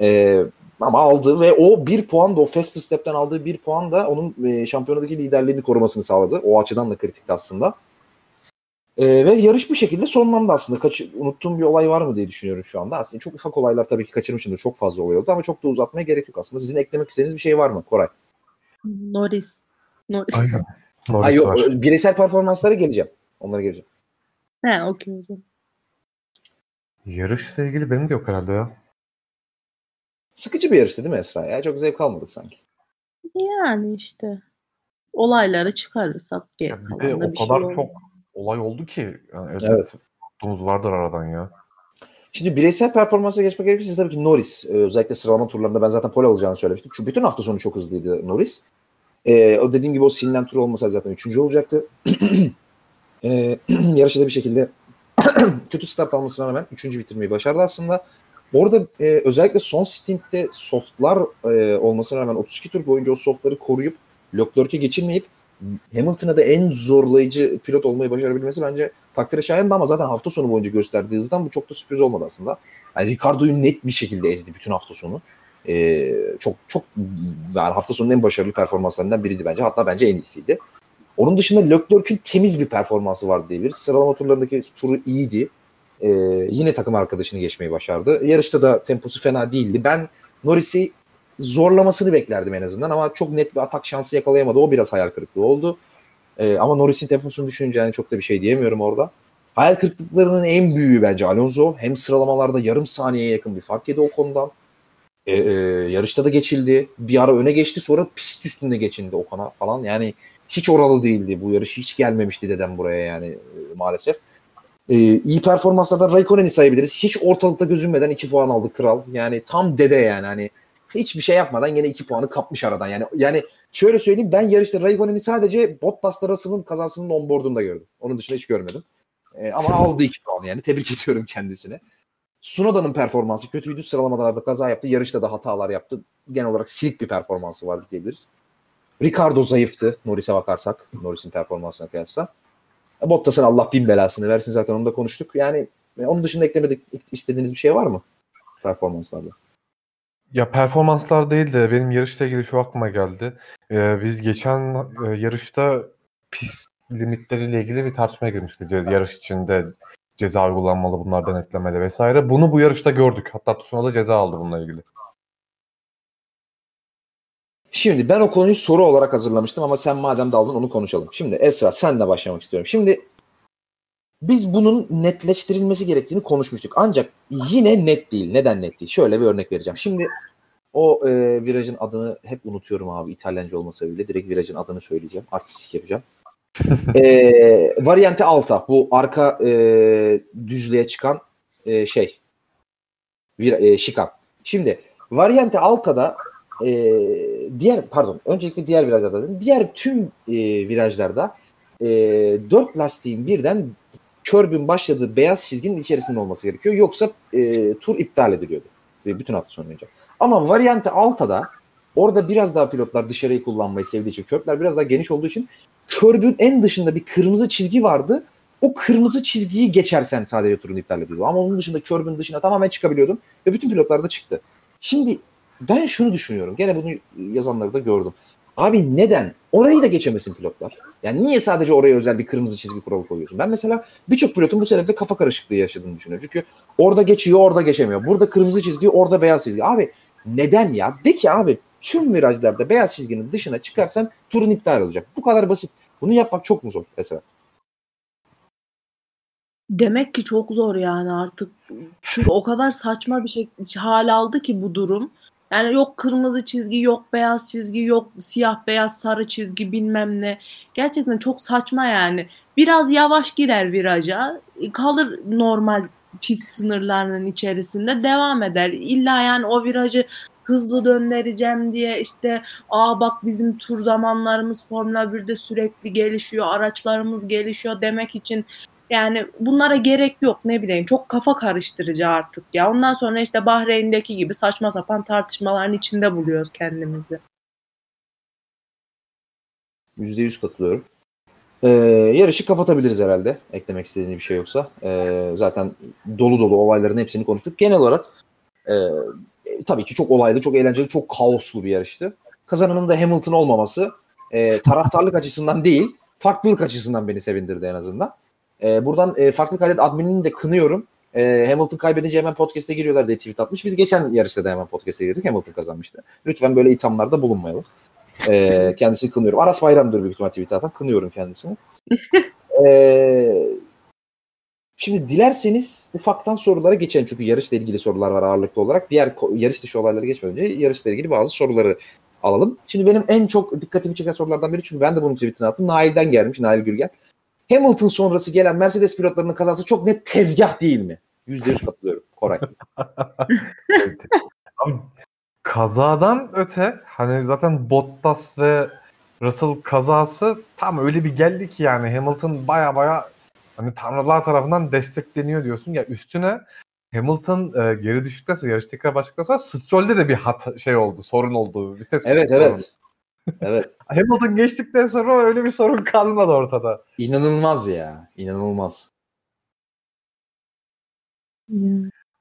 Ee, ama aldı ve o bir puan da o Fast Step'ten aldığı bir puan da onun e, şampiyonadaki liderliğini korumasını sağladı. O açıdan da kritikti aslında. Ee, ve yarış bu şekilde sonlandı aslında. Kaç, unuttuğum bir olay var mı diye düşünüyorum şu anda. Aslında çok ufak olaylar tabii ki kaçırmışımdır. Çok fazla olay oldu ama çok da uzatmaya gerek yok aslında. Sizin eklemek istediğiniz bir şey var mı Koray? Norris. Norris. Aynen. Norris Hayır, yok, var. bireysel performanslara geleceğim. Onlara geleceğim. He okey. Yarışla ilgili benim de yok herhalde ya. Sıkıcı bir yarıştı değil mi Esra? Ya çok zevk almadık sanki. Yani işte olayları çıkarırsak geri Ya bir de o bir şey kadar olmaz. çok olay oldu ki. Yani evet. Evet. Vardır aradan ya. Şimdi bireysel performansa geçmek gerekirse tabii ki Norris. e, özellikle sıralama turlarında ben zaten pole alacağını söylemiştim. Çünkü bütün hafta sonu çok hızlıydı Norris. E, o dediğim gibi o silinen tur olmasaydı zaten üçüncü olacaktı. (clears throat) e, (clears throat) yarışı da bir şekilde (clears throat) kötü start almasına rağmen üçüncü bitirmeyi başardı aslında. Orada e, özellikle son stintte softlar e, olmasına rağmen 32 tur boyunca o softları koruyup Leclerc'e geçirmeyip Hamilton'a da en zorlayıcı pilot olmayı başarabilmesi bence takdire şayandı ama zaten hafta sonu boyunca gösterdiği hızdan bu çok da sürpriz olmadı aslında. Yani Ricardo'yu net bir şekilde ezdi bütün hafta sonu. Ee, çok çok yani hafta sonunun en başarılı performanslarından biriydi bence. Hatta bence en iyisiydi. Onun dışında Leclerc'ün temiz bir performansı vardı diyebiliriz. Sıralama turlarındaki turu iyiydi. Ee, yine takım arkadaşını geçmeyi başardı. Yarışta da temposu fena değildi. Ben Norris'i zorlamasını beklerdim en azından ama çok net bir atak şansı yakalayamadı. O biraz hayal kırıklığı oldu. Ee, ama Norris'in temposunu düşününce yani çok da bir şey diyemiyorum orada. Hayal kırıklıklarının en büyüğü bence Alonso. Hem sıralamalarda yarım saniyeye yakın bir fark yedi o konudan. Ee, e, yarışta da geçildi. Bir ara öne geçti sonra pist üstünde geçildi Okan'a falan. Yani hiç oralı değildi. Bu yarış hiç gelmemişti dedem buraya yani e, maalesef. Ee, iyi performanslardan Raikkonen'i sayabiliriz. Hiç ortalıkta gözünmeden 2 puan aldı kral. Yani tam dede yani hani hiçbir şey yapmadan yine 2 puanı kapmış aradan. Yani yani şöyle söyleyeyim ben yarışta Raikkonen'i sadece Bottas'la Russell'ın kazasının onboardunda gördüm. Onun dışında hiç görmedim. Ee, ama aldı 2 puan yani. Tebrik (laughs) ediyorum kendisine. Sunoda'nın performansı kötüydü. Sıralamalarda kaza yaptı. Yarışta da hatalar yaptı. Genel olarak silik bir performansı vardı diyebiliriz. Ricardo zayıftı Norris'e bakarsak. Norris'in performansına kıyasla. E, Bottas'ın Allah bin belasını versin zaten onu da konuştuk. Yani e, onun dışında eklemedik istediğiniz bir şey var mı? Performanslarda. Ya performanslar değil de benim yarışla ilgili şu aklıma geldi. Ee, biz geçen e, yarışta pist limitleriyle ilgili bir tartışmaya girmiştik. Ce- yarış içinde ceza uygulanmalı, bunlar denetlemeli vesaire. Bunu bu yarışta gördük. Hatta Tsunoda ceza aldı bununla ilgili. Şimdi ben o konuyu soru olarak hazırlamıştım ama sen madem daldın onu konuşalım. Şimdi Esra senle başlamak istiyorum. Şimdi biz bunun netleştirilmesi gerektiğini konuşmuştuk. Ancak yine net değil. Neden net değil? Şöyle bir örnek vereceğim. Şimdi O e, virajın adını hep unutuyorum abi İtalyanca olmasa bile. Direkt virajın adını söyleyeceğim. Artistik yapacağım. (laughs) e, Variante Alta. Bu arka e, düzlüğe çıkan e, şey. Bir, e, şikan. Şimdi Variante Alta'da e, diğer pardon öncelikle diğer virajlarda dedim. Diğer tüm e, virajlarda e, dört lastiğin birden körbün başladığı beyaz çizginin içerisinde olması gerekiyor. Yoksa e, tur iptal ediliyordu. E, bütün hafta sonu. Ama Variante Alta'da orada biraz daha pilotlar dışarıyı kullanmayı sevdiği için körbler biraz daha geniş olduğu için körbün en dışında bir kırmızı çizgi vardı. O kırmızı çizgiyi geçersen sadece turunu iptal ediyordu. Ama onun dışında körbün dışına tamamen çıkabiliyordun ve bütün pilotlar da çıktı. Şimdi ben şunu düşünüyorum. Gene bunu yazanları da gördüm. Abi neden? Orayı da geçemesin pilotlar. Yani niye sadece oraya özel bir kırmızı çizgi kuralı koyuyorsun? Ben mesela birçok pilotun bu sebeple kafa karışıklığı yaşadığını düşünüyorum. Çünkü orada geçiyor, orada geçemiyor. Burada kırmızı çizgi, orada beyaz çizgi. Abi neden ya? De ki abi tüm virajlarda beyaz çizginin dışına çıkarsan turun iptal olacak. Bu kadar basit. Bunu yapmak çok mu zor mesela? Demek ki çok zor yani artık. Çünkü o kadar saçma bir şey hal aldı ki bu durum. Yani yok kırmızı çizgi, yok beyaz çizgi, yok siyah beyaz sarı çizgi bilmem ne. Gerçekten çok saçma yani. Biraz yavaş girer viraja, kalır normal pist sınırlarının içerisinde devam eder. İlla yani o virajı hızlı döndüreceğim diye işte aa bak bizim tur zamanlarımız Formula 1'de sürekli gelişiyor, araçlarımız gelişiyor demek için yani bunlara gerek yok ne bileyim çok kafa karıştırıcı artık ya. Ondan sonra işte Bahreyn'deki gibi saçma sapan tartışmaların içinde buluyoruz kendimizi. %100 katılıyorum. Ee, yarışı kapatabiliriz herhalde. Eklemek istediğiniz bir şey yoksa. Ee, zaten dolu dolu olayların hepsini konuştuk. Genel olarak e, tabii ki çok olaylı, çok eğlenceli, çok kaoslu bir yarıştı. Kazananın da Hamilton olmaması e, taraftarlık açısından değil, farklılık açısından beni sevindirdi en azından. E, buradan e, farklı kaydet adminini de kınıyorum. E, Hamilton kaybedince hemen podcast'e giriyorlar diye tweet atmış. Biz geçen yarışta da hemen podcast'e girdik. Hamilton kazanmıştı. Lütfen böyle ithamlarda bulunmayalım. E, (laughs) kendisini kınıyorum. Aras Bayram'dır büyük ihtimal tweet atan. Kınıyorum kendisini. (laughs) e, şimdi dilerseniz ufaktan sorulara geçelim. Çünkü yarışla ilgili sorular var ağırlıklı olarak. Diğer yarış dışı olaylara geçmeden önce yarışla ilgili bazı soruları alalım. Şimdi benim en çok dikkatimi çeken sorulardan biri çünkü ben de bunun tweetini attım. Nail'den gelmiş. Nail Gürgen. Hamilton sonrası gelen Mercedes pilotlarının kazası çok net tezgah değil mi? %100 katılıyorum. Koray. (laughs) Abi, kazadan öte hani zaten Bottas ve Russell kazası tam öyle bir geldi ki yani Hamilton baya baya hani tanrılar tarafından destekleniyor diyorsun ya üstüne Hamilton e, geri düştükten sonra yarış tekrar başladıktan sonra Stroll'de de bir hata, şey oldu sorun oldu vites evet evet. Evet. (laughs) Hamilton geçtikten sonra öyle bir sorun kalmadı ortada. İnanılmaz ya. İnanılmaz.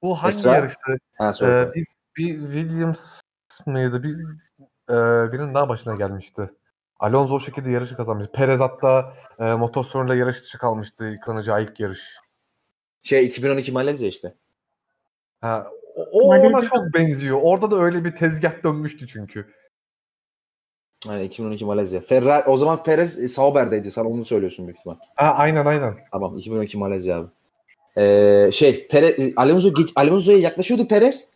Bu hangi Esra? yarıştı? Ha, Ee, bir, bir Williams mıydı? Bir, e, birinin daha başına gelmişti. Alonso o şekilde yarışı kazanmış. Perez hatta e, motor sorunuyla yarış dışı kalmıştı. Yıklanacağı ilk yarış. Şey 2012 Malezya işte. Ha, o, o ona çok benziyor. Orada da öyle bir tezgah dönmüştü çünkü. Yani 2012 Malezya. Ferrari o zaman Perez e, Sauber'deydi. Sen onu söylüyorsun büyük ihtimal. Ha, aynen aynen. Tamam 2012 Malezya abi. Ee, şey Perez, Alonso Alonso'ya yaklaşıyordu Perez.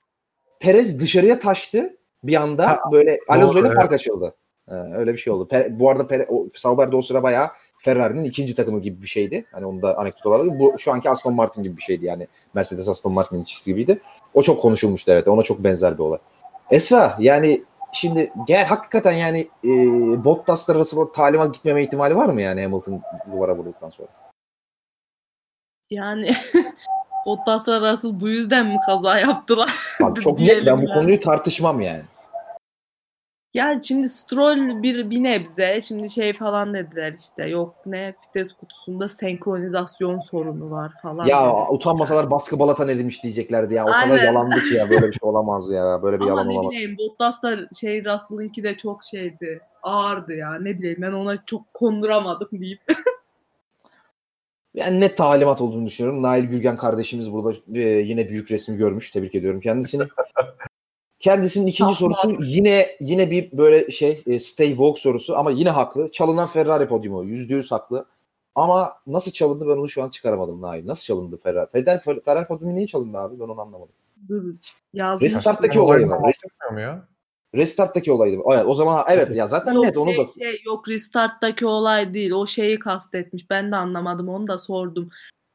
Perez dışarıya taştı bir anda Ha, böyle Alonso ile evet. fark açıldı. Ee, öyle bir şey oldu. Pe- bu arada Pere, o, Sauber de o sıra bayağı Ferrari'nin ikinci takımı gibi bir şeydi. Hani onu da anekdot olarak. Bu şu anki Aston Martin gibi bir şeydi yani. Mercedes Aston Martin'in ilişkisi gibiydi. O çok konuşulmuştu evet. Ona çok benzer bir olay. Esra yani şimdi gel hakikaten yani e, Bottas'la Russell'a talimat gitmeme ihtimali var mı yani Hamilton duvara vurduktan sonra? Yani (laughs) Bottas'la Russell bu yüzden mi kaza yaptılar? Abi çok (laughs) net ben bu konuyu tartışmam yani. Ya şimdi Stroll bir, bir nebze şimdi şey falan dediler işte yok ne vites kutusunda senkronizasyon sorunu var falan. Ya utanmasalar baskı balatan edilmiş diyeceklerdi ya. O kadar Aynen. yalandı ki ya böyle bir şey (laughs) olamaz ya. Böyle bir Ama yalan ne olamaz. bileyim Bottas da şey Russell'ınki de çok şeydi ağırdı ya ne bileyim ben ona çok konduramadım deyip. (laughs) Yani net talimat olduğunu düşünüyorum. Nail Gürgen kardeşimiz burada e, yine büyük resmi görmüş. Tebrik ediyorum kendisini. (laughs) Kendisinin ikinci Tamam. sorusu yine yine bir böyle şey e, stay woke sorusu ama yine haklı. Çalınan Ferrari podyumu yüzde yüz haklı. Ama nasıl çalındı ben onu şu an çıkaramadım Nail. Nasıl çalındı Ferrari? Ferrari, Ferrari podyumu niye çalındı abi? Ben onu anlamadım. Dur yazdım. Restart'taki bahsetmiyor mu ya? Restart'taki olaydı. O, o zaman evet ya zaten Yok, net onu şey, da şey, yok restart'taki olay değil. O şeyi kastetmiş. Ben de anlamadım. Onu da sordum.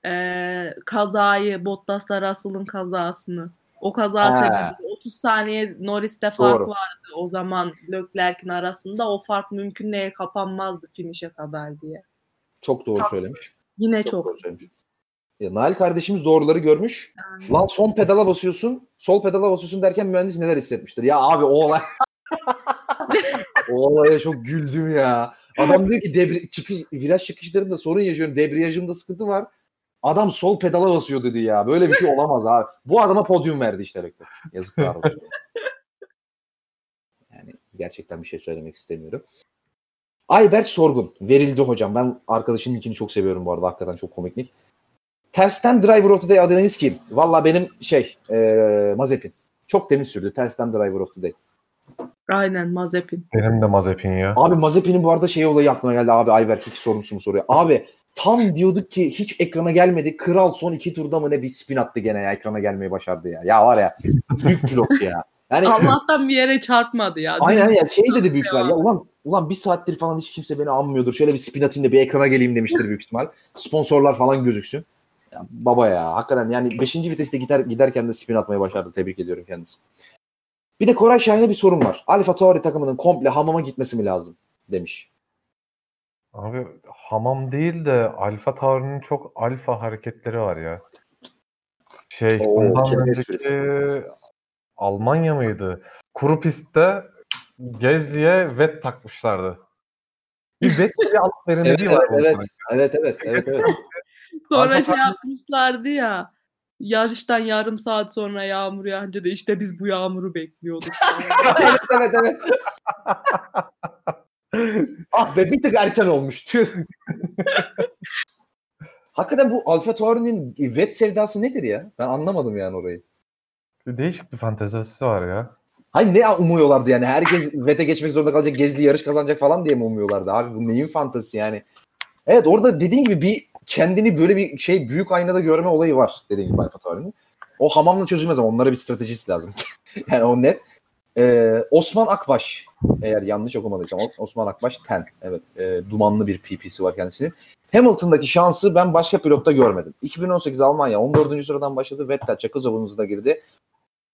Ee, kazayı, Bottas'la Russell'ın kazasını. O kaza sebebi 30 saniye Norris'te fark Doğru. vardı o zaman Leclerc'in arasında. O fark mümkün neye kapanmazdı finish'e kadar diye. çok doğru söylemiş. Yine Çok, çok. doğru söylemiş. Ya, Nail kardeşimiz doğruları görmüş. Lan son pedala basıyorsun, sol pedala basıyorsun derken mühendis neler hissetmiştir? Ya abi o olay (laughs) o olaya çok güldüm ya. Adam diyor ki debri çıkış viraj çıkışlarında sorun yaşıyorum. Debriyajımda sıkıntı var. Adam sol pedala basıyor dedi ya. Böyle bir şey olamaz abi. Bu adama podyum verdi işte Leclerc. Yazıklar olsun. Yani gerçekten bir şey söylemek istemiyorum. Ayberk Sorgun. Verildi hocam. Ben arkadaşın linkini çok seviyorum bu arada. Hakikaten çok komiklik. Tersten Driver of the Day adınız kim? Valla benim şey e, Mazepin. Çok temiz sürdü. Tersten Driver of the Day. Aynen Mazepin. Benim de Mazepin ya. Abi Mazepin'in bu arada şey olayı aklıma geldi. Abi Ayberk iki sorumlusu mu soruyor. Abi tam diyorduk ki hiç ekrana gelmedi. Kral son iki turda mı ne bir spin attı gene ya. Ekrana gelmeyi başardı ya. Ya var ya büyük pilot ya. Yani Allah'tan bir yere çarpmadı ya. aynen ya şey dedi büyük ihtimal. Ya ulan ulan bir saattir falan hiç kimse beni anmıyordur. Şöyle bir spin atayım da bir ekrana geleyim demiştir büyük ihtimal. Sponsorlar falan gözüksün. Ya baba ya hakikaten yani 5. viteste gider, giderken de spin atmayı başardı. Tebrik ediyorum kendisi. Bir de Koray Şahin'e bir sorun var. Alfa Tauri takımının komple hamama gitmesi mi lazım demiş. Abi hamam değil de Alfa Tauri'nin çok alfa hareketleri var ya. Şey Oo, bundan kelime önceki. Almanya mıydı? Kuru pistte Gezli'ye vet takmışlardı. Bir vet (laughs) diye alıp Evet veremediği evet var. evet. Evet evet evet evet. Sonra Alfa şey Tauri- yapmışlardı ya. Yarıştan yarım saat sonra yağmur yağınca da işte biz bu yağmuru bekliyorduk. (laughs) evet evet evet. (laughs) ah be bir tık erken olmuş. Hakikaten bu Alfa Tauri'nin vet sevdası nedir ya? Ben anlamadım yani orayı. Değişik bir fantezisi var ya. Hayır ne umuyorlardı yani? Herkes vete geçmek zorunda kalacak, gezli yarış kazanacak falan diye mi umuyorlardı? Abi bu neyin fantazisi yani? Evet orada dediğin gibi bir kendini böyle bir şey büyük aynada görme olayı var dediğin gibi Alfa Tauri'nin. O hamamla çözülmez ama onlara bir stratejisi lazım. (laughs) yani o net. Ee, Osman Akbaş eğer yanlış okumadıysam Osman Akbaş ten. Evet. e, dumanlı bir PP'si var kendisinin. Hamilton'daki şansı ben başka pilotta görmedim. 2018 Almanya 14. sıradan başladı. Vettel Çakılca bunun girdi.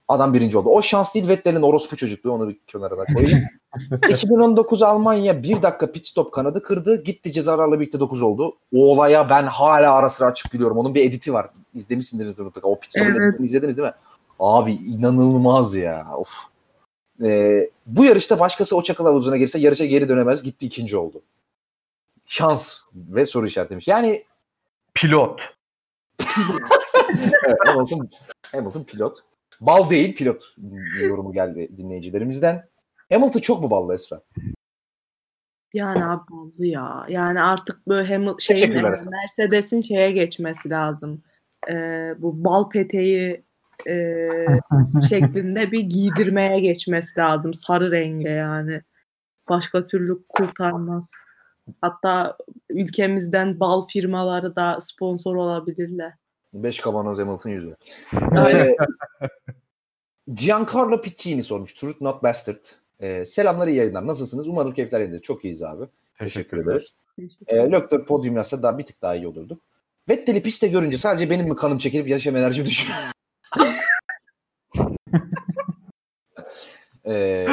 Adam birinci oldu. O şans değil Vettel'in orospu çocukluğu onu bir kenara da koyayım. (laughs) 2019 Almanya bir dakika pit stop kanadı kırdı. Gitti cezalarla birlikte 9 oldu. O olaya ben hala ara sıra açıp gülüyorum. Onun bir editi var. İzlemişsinizdir mutlaka. O pit stop'un Evet. izlediniz değil mi? Abi inanılmaz ya. Of. Ee, bu yarışta başkası o çakıl havuzuna girse yarışa geri dönemez. Gitti ikinci oldu. Şans ve soru işaretlemiş. Yani Pilot. evet, Hamilton, Hamilton pilot. Bal değil pilot yorumu geldi dinleyicilerimizden. Hamilton çok mu ballı Esra? yani abi ballı ya. Yani artık böyle hem şeyin e. Mercedes'in şeye geçmesi lazım. Ee, bu bal peteği e, (laughs) şeklinde bir giydirmeye geçmesi lazım. Sarı renge yani. Başka türlü kurtarmaz. Hatta ülkemizden bal firmaları da sponsor olabilirler. 5 kavanoz Hamilton yüzü. Ee, Giancarlo Piccini sormuş. Truth Not Bastard. Ee, selamlar iyi yayınlar. Nasılsınız? Umarım keyifler yerinde. Çok iyiyiz abi. Teşekkür ederiz. Ee, Löktör podyum yazsa daha bir tık daha iyi olurduk. Vettel'i piste görünce sadece benim mi kanım çekilip yaşam enerjim düşüyor? Ee,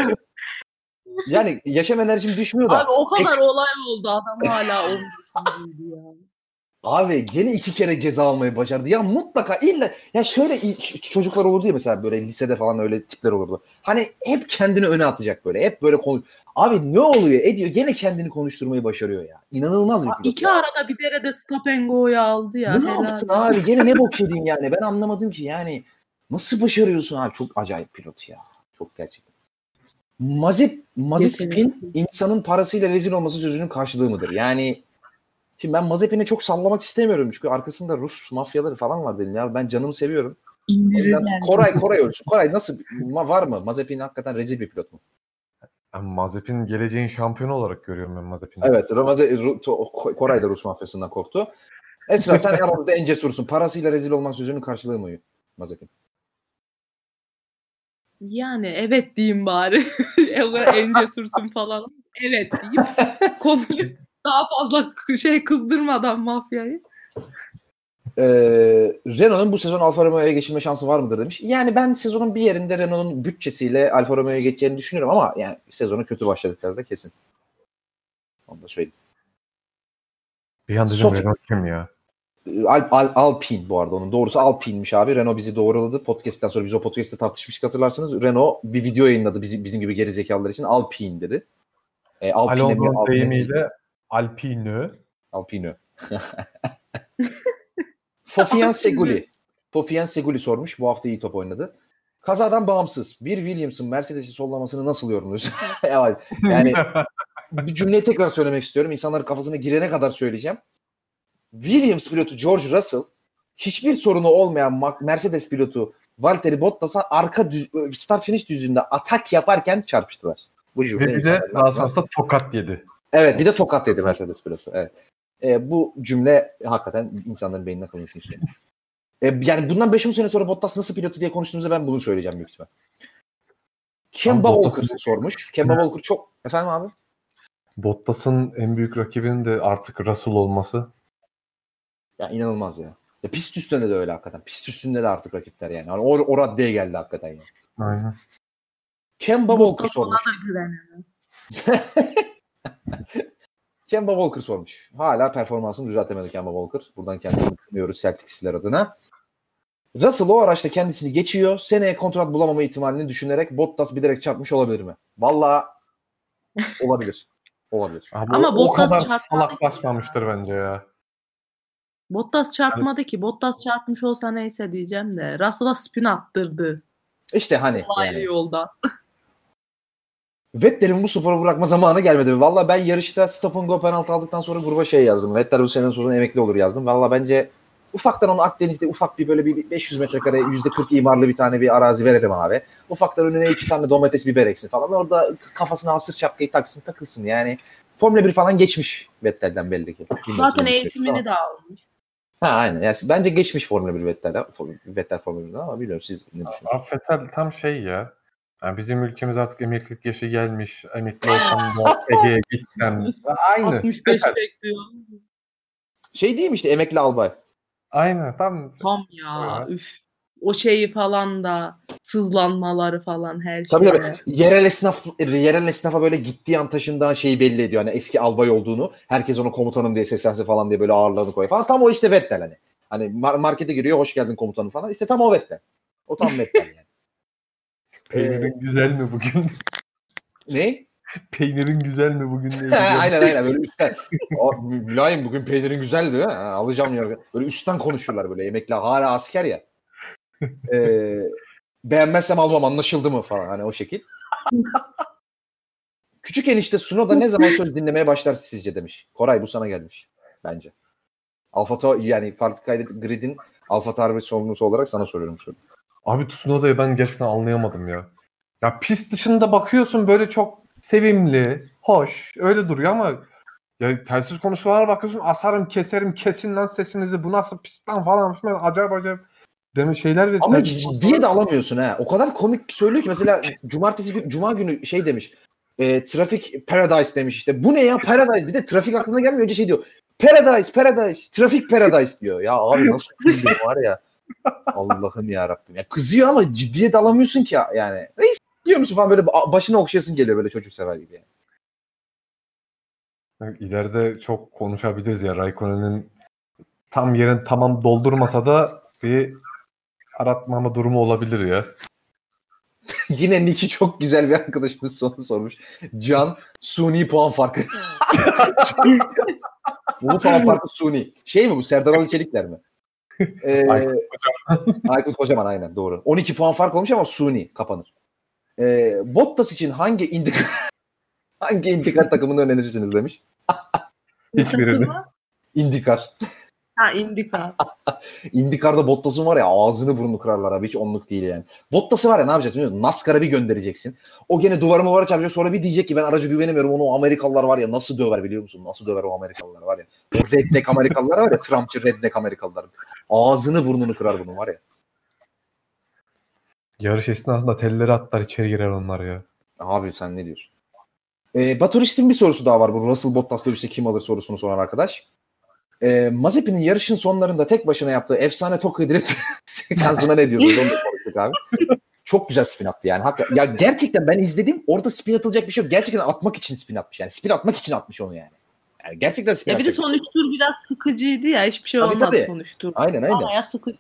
yani yaşam enerjim düşmüyor da. Abi o kadar olay oldu adam hala düşündüydü ya. Abi gene iki kere ceza almayı başardı. Ya mutlaka illa ya şöyle çocuklar olurdu ya mesela böyle lisede falan öyle tipler olurdu. Hani hep kendini öne atacak böyle. Hep böyle konu. Abi ne oluyor? Ediyor gene kendini konuşturmayı başarıyor ya. İnanılmaz bir pilot. İki ya. arada bir derede stop and go'yu aldı ya. Ne yaptın abi? Gene ne bok (laughs) yedin yani? Ben anlamadım ki yani. Nasıl başarıyorsun abi? Çok acayip pilot ya. Çok gerçekten. Mazip, Yetenekli. insanın parasıyla rezil olması sözünün karşılığı mıdır? Yani şimdi ben Mazepin'i çok sallamak istemiyorum. Çünkü arkasında Rus mafyaları falan var dedim ya. Ben canımı seviyorum. O yüzden İndirirler. Koray Koray ölsün. Koray nasıl var mı? Mazepin hakikaten rezil bir pilot mu? Ben Mazepin geleceğin şampiyonu olarak görüyorum ben Mazepin'i. Evet. Ramaze, Ru- To- Koray da Rus mafyasından korktu. Esra sen (laughs) aramızda en cesursun. Parasıyla rezil olmak sözünün karşılığı mı Mazepin? Yani evet diyeyim bari. (laughs) en cesursun falan. Evet diyeyim. (laughs) Konuyu daha fazla şey kızdırmadan mafyayı. Ee, Renault'un bu sezon Alfa Romeo'ya geçilme şansı var mıdır demiş. Yani ben sezonun bir yerinde Renault'un bütçesiyle Alfa Romeo'ya geçeceğini düşünüyorum ama yani sezonu kötü başladıkları da kesin. Onu da söyleyeyim. Bir an dedim Sof- Renault kim ya? Al, Al, Alpine bu arada onun doğrusu Alpine'miş abi. Renault bizi doğruladı. Podcast'ten sonra biz o podcast'te tartışmıştık hatırlarsınız. Renault bir video yayınladı bizim, bizim gibi geri zekalılar için. Alpine dedi. E, Alpine mi? Alonso'nun deyimiyle Alpine. Alpino. (laughs) Fofian Seguli. Fofian Seguli sormuş. Bu hafta iyi top oynadı. Kazadan bağımsız. Bir Williams'ın Mercedes'i sollamasını nasıl yorumluyorsun? (laughs) yani, bir cümleyi tekrar söylemek istiyorum. İnsanların kafasına girene kadar söyleyeceğim. Williams pilotu George Russell hiçbir sorunu olmayan Mercedes pilotu Valtteri Bottas'a arka düz, start finish düzlüğünde atak yaparken çarpıştılar. Bu Ve bir de daha sonrasında tokat yedi. Evet bir de tokat dedi Mercedes pilotu. Evet. E, bu cümle hakikaten insanların beynine kazınsın işte. E, yani bundan 5-10 sene sonra Bottas nasıl pilotu diye konuştuğumuzda ben bunu söyleyeceğim büyük ihtimal. Kemba Walker sormuş. Kemba Walker çok... Efendim abi? Bottas'ın en büyük rakibinin de artık Russell olması. Ya inanılmaz ya. ya. Pist üstünde de öyle hakikaten. Pist üstünde de artık rakipler yani. yani o, o raddeye geldi hakikaten yani. Aynen. Kemba Walker sormuş. da güvenemez. (laughs) (laughs) Kemba Walker sormuş. Hala performansını düzeltemedi Kemba Walker. Buradan kendisini kınıyoruz Celtics'ler adına. Russell o araçta kendisini geçiyor. Seneye kontrat bulamama ihtimalini düşünerek Bottas bilerek çarpmış olabilir mi? Valla (laughs) olabilir. Olabilir. Abi Ama o, o Bottas kadar salaklaşmamıştır bence ya. Bottas çarpmadı ki. Bottas çarpmış olsa neyse diyeceğim de. Russell'a spin attırdı. İşte hani yani. yolda. (laughs) Vettel'in bu sporu bırakma zamanı gelmedi mi? Valla ben yarışta stop and go penaltı aldıktan sonra gruba şey yazdım. Vettel bu senenin sonunda emekli olur yazdım. Valla bence ufaktan onu Akdeniz'de ufak bir böyle bir 500 metrekare %40 imarlı bir tane bir arazi verelim abi. Ufaktan önüne iki tane domates biber eksin falan. Orada kafasına hasır şapkayı taksın takılsın yani. Formula 1 falan geçmiş Vettel'den belli ki. Zaten eğitimini de almış. Ha aynen. Yani bence geçmiş Formula 1 Vettel'den. Vettel Formula 1'den ama bilmiyorum siz ne düşünüyorsunuz? Abi Vettel tam şey ya. Yani bizim ülkemiz artık emeklilik yaşı gelmiş. Emekli olsam da (laughs) Ege'ye gitsem. Aynı. 65 Vettel. bekliyor. Şey değil mi işte emekli albay? Aynen tam. Tam ya. Evet. Üf. O şeyi falan da sızlanmaları falan her Tabii şey. tabii. Yerel esnaf yerel esnafa böyle gittiği an taşındığı an şeyi belli ediyor. Hani eski albay olduğunu. Herkes onu komutanım diye seslense falan diye böyle ağırlığını koyuyor falan. Tam o işte Vettel hani. Hani mar- markete giriyor hoş geldin komutanım falan. İşte tam o Vettel. O tam Vettel yani. Peynirin güzel mi bugün? (laughs) ne? Peynirin güzel mi bugün? diye (laughs) aynen aynen böyle üstten. Mülayim bugün peynirin güzeldi. Ha, alacağım ya. Böyle üstten konuşurlar böyle emekli hala asker ya. (laughs) Ee, beğenmezsem almam anlaşıldı mı falan hani o şekil. Küçük enişte Sunoda ne zaman söz dinlemeye başlar sizce demiş. Koray bu sana gelmiş bence. Alfa yani farklı kaydet gridin Alfa Tauri sorumlusu olarak sana soruyorum şunu. Abi Tsunoda'yı ben gerçekten anlayamadım ya. Ya pist dışında bakıyorsun böyle çok sevimli, hoş, öyle duruyor ama ya telsiz konuşmalara bakıyorsun asarım, keserim, kesin lan sesinizi, bu nasıl pist lan falan filan acayip acayip deme şeyler ve Ama ciddiye de alamıyorsun ha. O kadar komik söylüyor ki mesela cumartesi gün, cuma günü şey demiş. E, trafik paradise demiş işte. Bu ne ya paradise? Bir de trafik aklına gelmiyor. Önce şey diyor. Paradise, paradise, trafik paradise diyor. Ya abi (laughs) nasıl kızıyor var ya. Allah'ım ya Rabbim. Ya kızıyor ama ciddiye de alamıyorsun ki ya- yani. Ne istiyor musun falan böyle ba- başına okşayasın geliyor böyle çocuk sever gibi. Yani. İleride çok konuşabiliriz ya Raikkonen'in tam yerin tamam doldurmasa da bir aratmama durumu olabilir ya. (laughs) Yine Nick'i çok güzel bir arkadaşımız soru sormuş. Can suni puan farkı. (laughs) bu (laughs) puan farkı suni. Şey mi bu Serdar Ali Çelikler mi? Ee, (laughs) Aykut Aykut Kocaman aynen doğru. 12 puan fark olmuş ama suni kapanır. Ee, Bottas için hangi indikar (laughs) hangi indikar takımını önerirsiniz demiş. Hiçbirini. Indikar. Ha Indika. (laughs) Indikar'da Bottas'ın var ya ağzını burnunu kırarlar abi. Hiç onluk değil yani. Bottas'ı var ya ne yapacaksın biliyor musun? NASCAR'a bir göndereceksin. O gene duvarıma var çarpacak. Sonra bir diyecek ki ben araca güvenemiyorum. Onu o Amerikalılar var ya nasıl döver biliyor musun? Nasıl döver o Amerikalılar var ya. Redneck Amerikalılar var ya. Trumpçı redneck Amerikalılar. Ağzını burnunu kırar bunun var ya. Yarış esnasında telleri atlar içeri girer onlar ya. Abi sen ne diyorsun? Ee, Baturist'in bir sorusu daha var. Bu Russell Bottas dövüşte kim alır sorusunu soran arkadaş. Ee, Mazepin'in yarışın sonlarında tek başına yaptığı efsane Tokyo Drift (laughs) sekansına ne diyorsunuz? Onu da konuştuk abi. Çok güzel spin attı yani. Hakikaten. Ya gerçekten ben izledim. Orada spin atılacak bir şey yok. Gerçekten atmak için spin atmış yani. Spin atmak için atmış onu yani. Yani gerçekten spin Ya bir de son üç tur biraz sıkıcıydı ya. Hiçbir şey Tabii, olmadı tabii. son üç tur. Aynen aynen. Bayağı sıkıcı.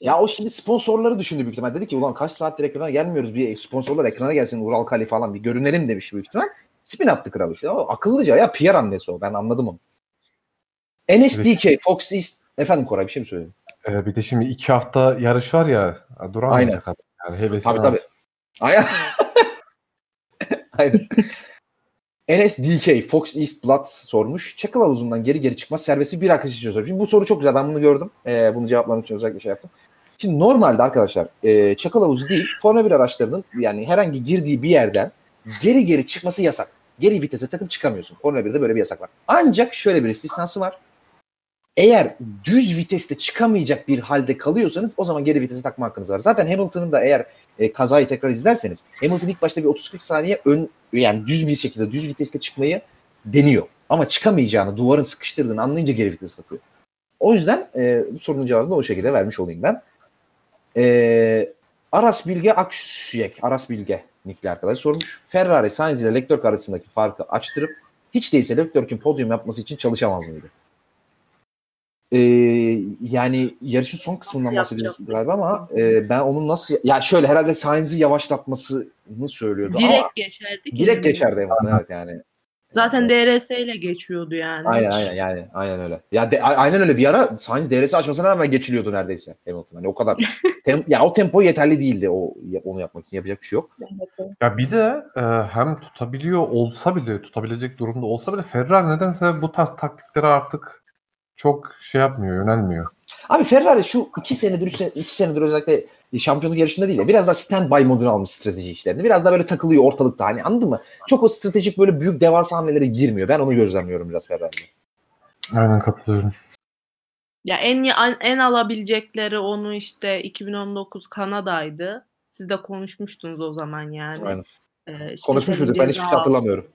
Ya o şimdi sponsorları düşündü büyük ihtimal. Dedi ki ulan kaç saattir ekrana gelmiyoruz. Bir sponsorlar ekrana gelsin Ural Kali falan bir görünelim demiş büyük ihtimal. Spin attı kral işte. O akıllıca ya PR hamlesi o. Ben anladım onu. NSDK, Fox East. Efendim Koray bir şey mi söyledin? Ee, bir de şimdi iki hafta yarış var ya. Duramayacak adam. Yani hevesini Tabii tabii. (laughs) Aynen. Aynen. NSDK, Fox East Blood sormuş. Çakıl havuzundan geri geri çıkmaz serbesti bir arkadaş için sormuş. Şimdi bu soru çok güzel. Ben bunu gördüm. Ee, bunu cevaplamak için özellikle şey yaptım. Şimdi normalde arkadaşlar e, çakıl havuzu değil Formula 1 araçlarının yani herhangi girdiği bir yerden geri geri çıkması yasak. Geri vitese takıp çıkamıyorsun. Formula 1'de böyle bir yasak var. Ancak şöyle bir istisnası var. Eğer düz viteste çıkamayacak bir halde kalıyorsanız o zaman geri vitese takma hakkınız var. Zaten Hamilton'ın da eğer e, kazayı tekrar izlerseniz Hamilton ilk başta bir 30-40 saniye ön yani düz bir şekilde düz viteste çıkmayı deniyor. Ama çıkamayacağını, duvarın sıkıştırdığını anlayınca geri vites takıyor. O yüzden e, bu sorunun cevabını o şekilde vermiş olayım ben. E, Aras Bilge Akşuyek, Aras Bilge nickli arkadaş sormuş. Ferrari, Sainz ile Leclerc arasındaki farkı açtırıp hiç değilse Leclerc'in podyum yapması için çalışamaz mıydı? E, yani yarışın son kısmından bahsediyorsun galiba ama e, ben onun nasıl ya şöyle herhalde Sainz'i yavaşlatmasını söylüyordu ama Direkt geçerdi ki. direkt geçerdi Hamilton evet yani. Zaten DRS ile geçiyordu yani. Aynen aynen yani aynen öyle. Ya de, aynen öyle bir ara Sainz DRS açmasına rağmen geçiliyordu neredeyse Hamilton. Hani o kadar (laughs) tem, ya o tempo yeterli değildi o onu yapmak için yapacak bir şey yok. Ya bir de e, hem tutabiliyor olsa bile, tutabilecek durumda olsa bile Ferrari nedense bu tarz taktiklere artık çok şey yapmıyor, yönelmiyor. Abi Ferrari şu iki senedir, üç sene- iki senedir özellikle şampiyonluk yarışında değil de biraz daha standby modunu almış strateji işlerini. Biraz daha böyle takılıyor ortalıkta hani anladın mı? Çok o stratejik böyle büyük devasa hamlelere girmiyor. Ben onu gözlemliyorum biraz Ferrari'de. Aynen katılıyorum. Ya en en alabilecekleri onu işte 2019 Kanada'ydı. Siz de konuşmuştunuz o zaman yani. Aynen. Ee, işte Konuşmuş Fethel'in muyduk? Ben hiçbir şey hatırlamıyorum.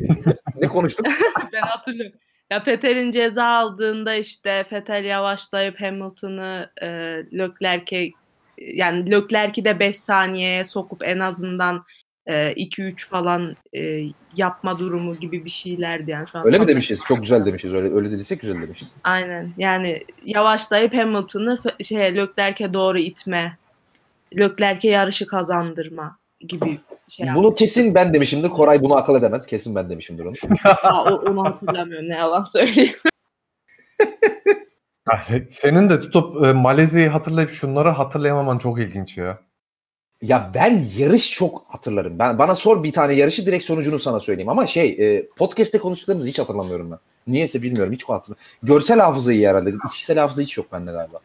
(laughs) ne konuştuk? (laughs) ben hatırlıyorum. Ya Fethel'in ceza aldığında işte Fettel yavaşlayıp Hamilton'ı e, Leclerc'e yani Leclerc'i de 5 saniyeye sokup en azından e, 2-3 falan e, yapma durumu gibi bir şeylerdi yani şu an. Öyle mi demişiz? Çok güzel demişiz. Öyle öyle dediysek güzel demişiz. Aynen. Yani yavaşlayıp Hamilton'ı şey Leclerc'e doğru itme. Leclerc'e yarışı kazandırma gibi şey Bunu kesin ben demişimdir. Koray bunu akıl edemez. Kesin ben demişimdir onu. (laughs) Aa, onu hatırlamıyorum ne yalan söyleyeyim. (laughs) Senin de tutup e, Malezya'yı hatırlayıp şunları hatırlayamaman çok ilginç ya. Ya ben yarış çok hatırlarım. Ben bana sor bir tane yarışı direkt sonucunu sana söyleyeyim ama şey e, podcast'te konuştuklarımızı hiç hatırlamıyorum ben. Niyeyse bilmiyorum hiç hatırlamıyorum. Görsel hafıza iyi herhalde. İçsel hafıza hiç yok bende galiba.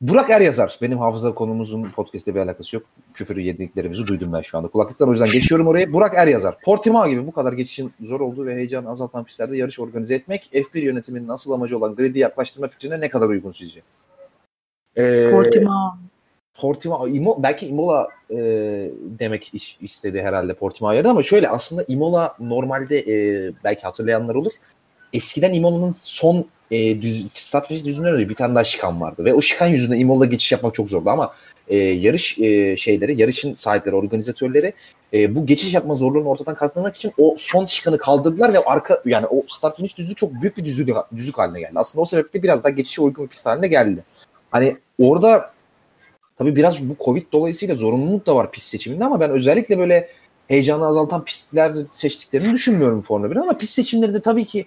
Burak Er yazar. Benim hafıza konumuzun podcast'te bir alakası yok. Küfürü yediklerimizi duydum ben şu anda. Kulaklıktan o yüzden geçiyorum oraya. Burak Er yazar. Portimao gibi bu kadar geçişin zor olduğu ve heyecanı azaltan pistlerde yarış organize etmek F1 yönetiminin asıl amacı olan gridi yaklaştırma fikrine ne kadar uygun sizce? Ee, Portimao. Portimao, Imo, belki Imola e, demek iş, istedi herhalde Portimao yerine ama şöyle aslında Imola normalde e, belki hatırlayanlar olur. Eskiden Imola'nın son e, düz, start finish düzünden önce bir tane daha şikan vardı ve o şikan yüzünden Imola geçiş yapmak çok zordu ama e, yarış e, şeyleri, yarışın sahipleri, organizatörleri e, bu geçiş yapma zorluğunu ortadan kaldırmak için o son şikanı kaldırdılar ve arka yani o start finish düzlüğü çok büyük bir düzlük, düzlük haline geldi. Aslında o sebeple biraz daha geçişe uygun bir pist haline geldi. Hani orada Tabii biraz bu Covid dolayısıyla zorunluluk da var pist seçiminde ama ben özellikle böyle heyecanı azaltan pistler seçtiklerini düşünmüyorum Formula 1'in ama pist seçimlerinde tabii ki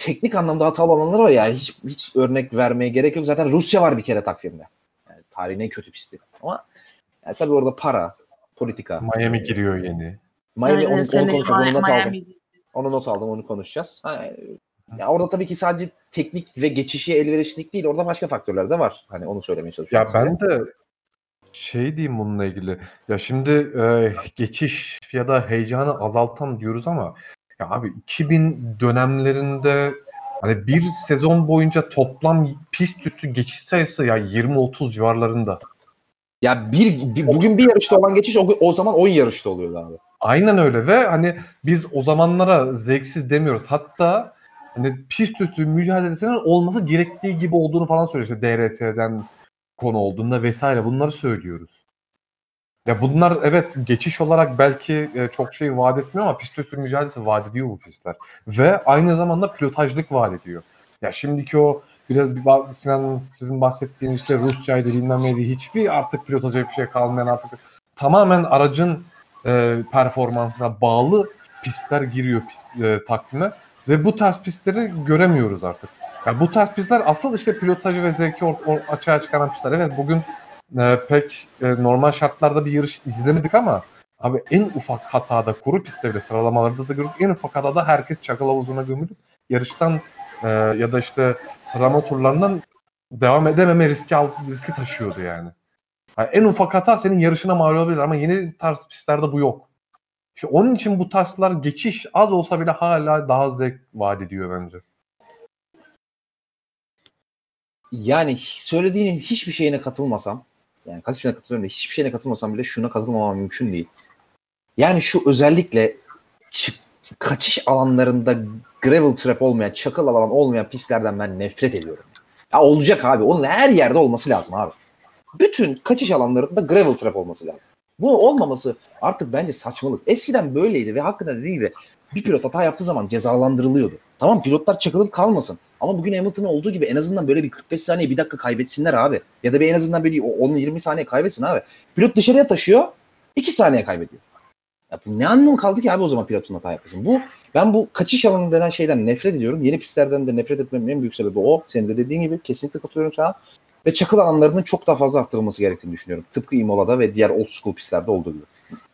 teknik anlamda hatalı olanlar var yani hiç, hiç örnek vermeye gerek yok. Zaten Rusya var bir kere takvimde. Yani tarihin en kötü pisti. Ama yani tabii orada para, politika. Miami giriyor yeni. Miami onu, onu konuşacağız. Onu not aldım. Onu not aldım. Onu konuşacağız. Ha, ya orada tabii ki sadece teknik ve geçişi elverişlilik değil. Orada başka faktörler de var. Hani onu söylemeye Ya çalışıyorum. size. ben de şey diyeyim bununla ilgili. Ya şimdi e, geçiş ya da heyecanı azaltan diyoruz ama ya abi 2000 dönemlerinde hani bir sezon boyunca toplam pist üstü geçiş sayısı ya 20-30 civarlarında. Ya bir, bir- bugün bir yarışta olan geçiş o, o zaman 10 yarışta oluyordu abi. Aynen öyle ve hani biz o zamanlara zevksiz demiyoruz. Hatta hani pist üstü mücadelesinin olması gerektiği gibi olduğunu falan söylüyor. İşte DRS'den konu olduğunda vesaire bunları söylüyoruz. Ya bunlar evet geçiş olarak belki e, çok şey vaat etmiyor ama pist üstü mücadelesi vaat ediyor bu pistler. Ve aynı zamanda pilotajlık vaat ediyor. Ya şimdiki o biraz Sinan sizin bahsettiğiniz işte Rusçaydı bilmem neydi hiçbir artık pilotaja bir şey kalmayan artık tamamen aracın e, performansına bağlı pistler giriyor pist, e, takvime ve bu tarz pistleri göremiyoruz artık. Yani bu tarz pistler asıl işte pilotajı ve zevki or- açığa çıkaran pistler. Evet bugün e, pek e, normal şartlarda bir yarış izlemedik ama abi en ufak hatada kuru pistte bile sıralamalarda da gördük. En ufak hatada herkes çakal havuzuna gömülüp yarıştan e, ya da işte sıralama turlarından devam edememe riski riski taşıyordu yani. Yani en ufak hata senin yarışına mal olabilir ama yeni tarz pistlerde bu yok. İşte onun için bu tarzlar geçiş az olsa bile hala daha zevk vaat ediyor bence. Yani söylediğinin hiçbir şeyine katılmasam yani kaç şeyine katılıyorum da hiçbir şeyine katılmasam bile şuna katılmamam mümkün değil. Yani şu özellikle kaçış alanlarında gravel trap olmayan, çakıl alan olmayan pistlerden ben nefret ediyorum. Ya olacak abi. Onun her yerde olması lazım abi. Bütün kaçış alanlarında gravel trap olması lazım. Bu olmaması artık bence saçmalık. Eskiden böyleydi ve hakikaten dediğim gibi bir pilot hata yaptığı zaman cezalandırılıyordu. Tamam pilotlar çakılıp kalmasın. Ama bugün Hamilton'ın olduğu gibi en azından böyle bir 45 saniye bir dakika kaybetsinler abi. Ya da bir en azından böyle 10-20 saniye kaybetsin abi. Pilot dışarıya taşıyor 2 saniye kaybediyor. Ya bu ne anlamı kaldı ki abi o zaman pilotun hata yapmasın. Bu ben bu kaçış alanı denen şeyden nefret ediyorum. Yeni pistlerden de nefret etmemin en büyük sebebi o. Senin de dediğin gibi kesinlikle katılıyorum sana. Ve çakıl alanlarının çok daha fazla arttırılması gerektiğini düşünüyorum. Tıpkı Imola'da ve diğer old school pistlerde olduğu gibi.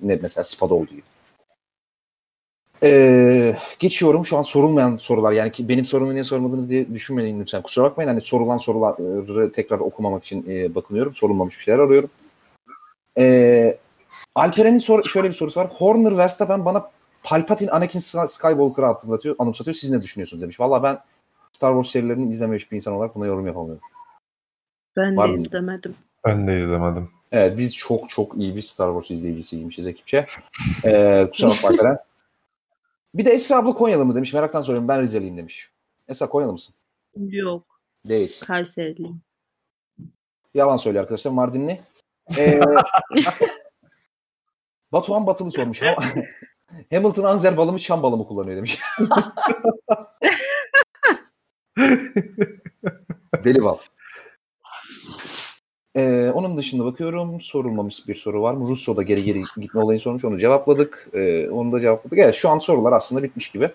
Ne mesela Spa'da olduğu gibi. Ee, geçiyorum şu an sorulmayan sorular yani ki benim sorumu niye sormadınız diye düşünmeyin lütfen. Kusura bakmayın hani sorulan soruları tekrar okumamak için e, bakınıyorum. Sorulmamış bir şeyler arıyorum. Ee, Alperen'in sor- şöyle bir sorusu var. Horner Verstappen bana Palpatine Anakin Sky- Skywalker'ı hatırlatıyor, anımsatıyor. Siz ne düşünüyorsunuz demiş. Valla ben Star Wars serilerini izlememiş bir insan olarak buna yorum yapamıyorum. Ben Var de mı? izlemedim. Ben de izlemedim. Evet biz çok çok iyi bir Star Wars izleyicisiymişiz ekipçe. Ee, kusura bakma Alperen. Bir de Esra abla Konyalı mı demiş. Meraktan soruyorum ben Rizeliyim demiş. Esra Konyalı mısın? Yok. Değil. Kayseriliyim. Yalan söylüyor arkadaşlar. Mardinli. Ee, (laughs) Batuhan Batılı sormuş. Ha- (laughs) Hamilton Anzer balı mı Çam balı mı kullanıyor demiş. (laughs) Deli bal. Ee, onun dışında bakıyorum sorulmamış bir soru var mı? Russo'da geri geri gitme olayını sormuş onu cevapladık. Ee, onu da cevapladık. Evet şu an sorular aslında bitmiş gibi.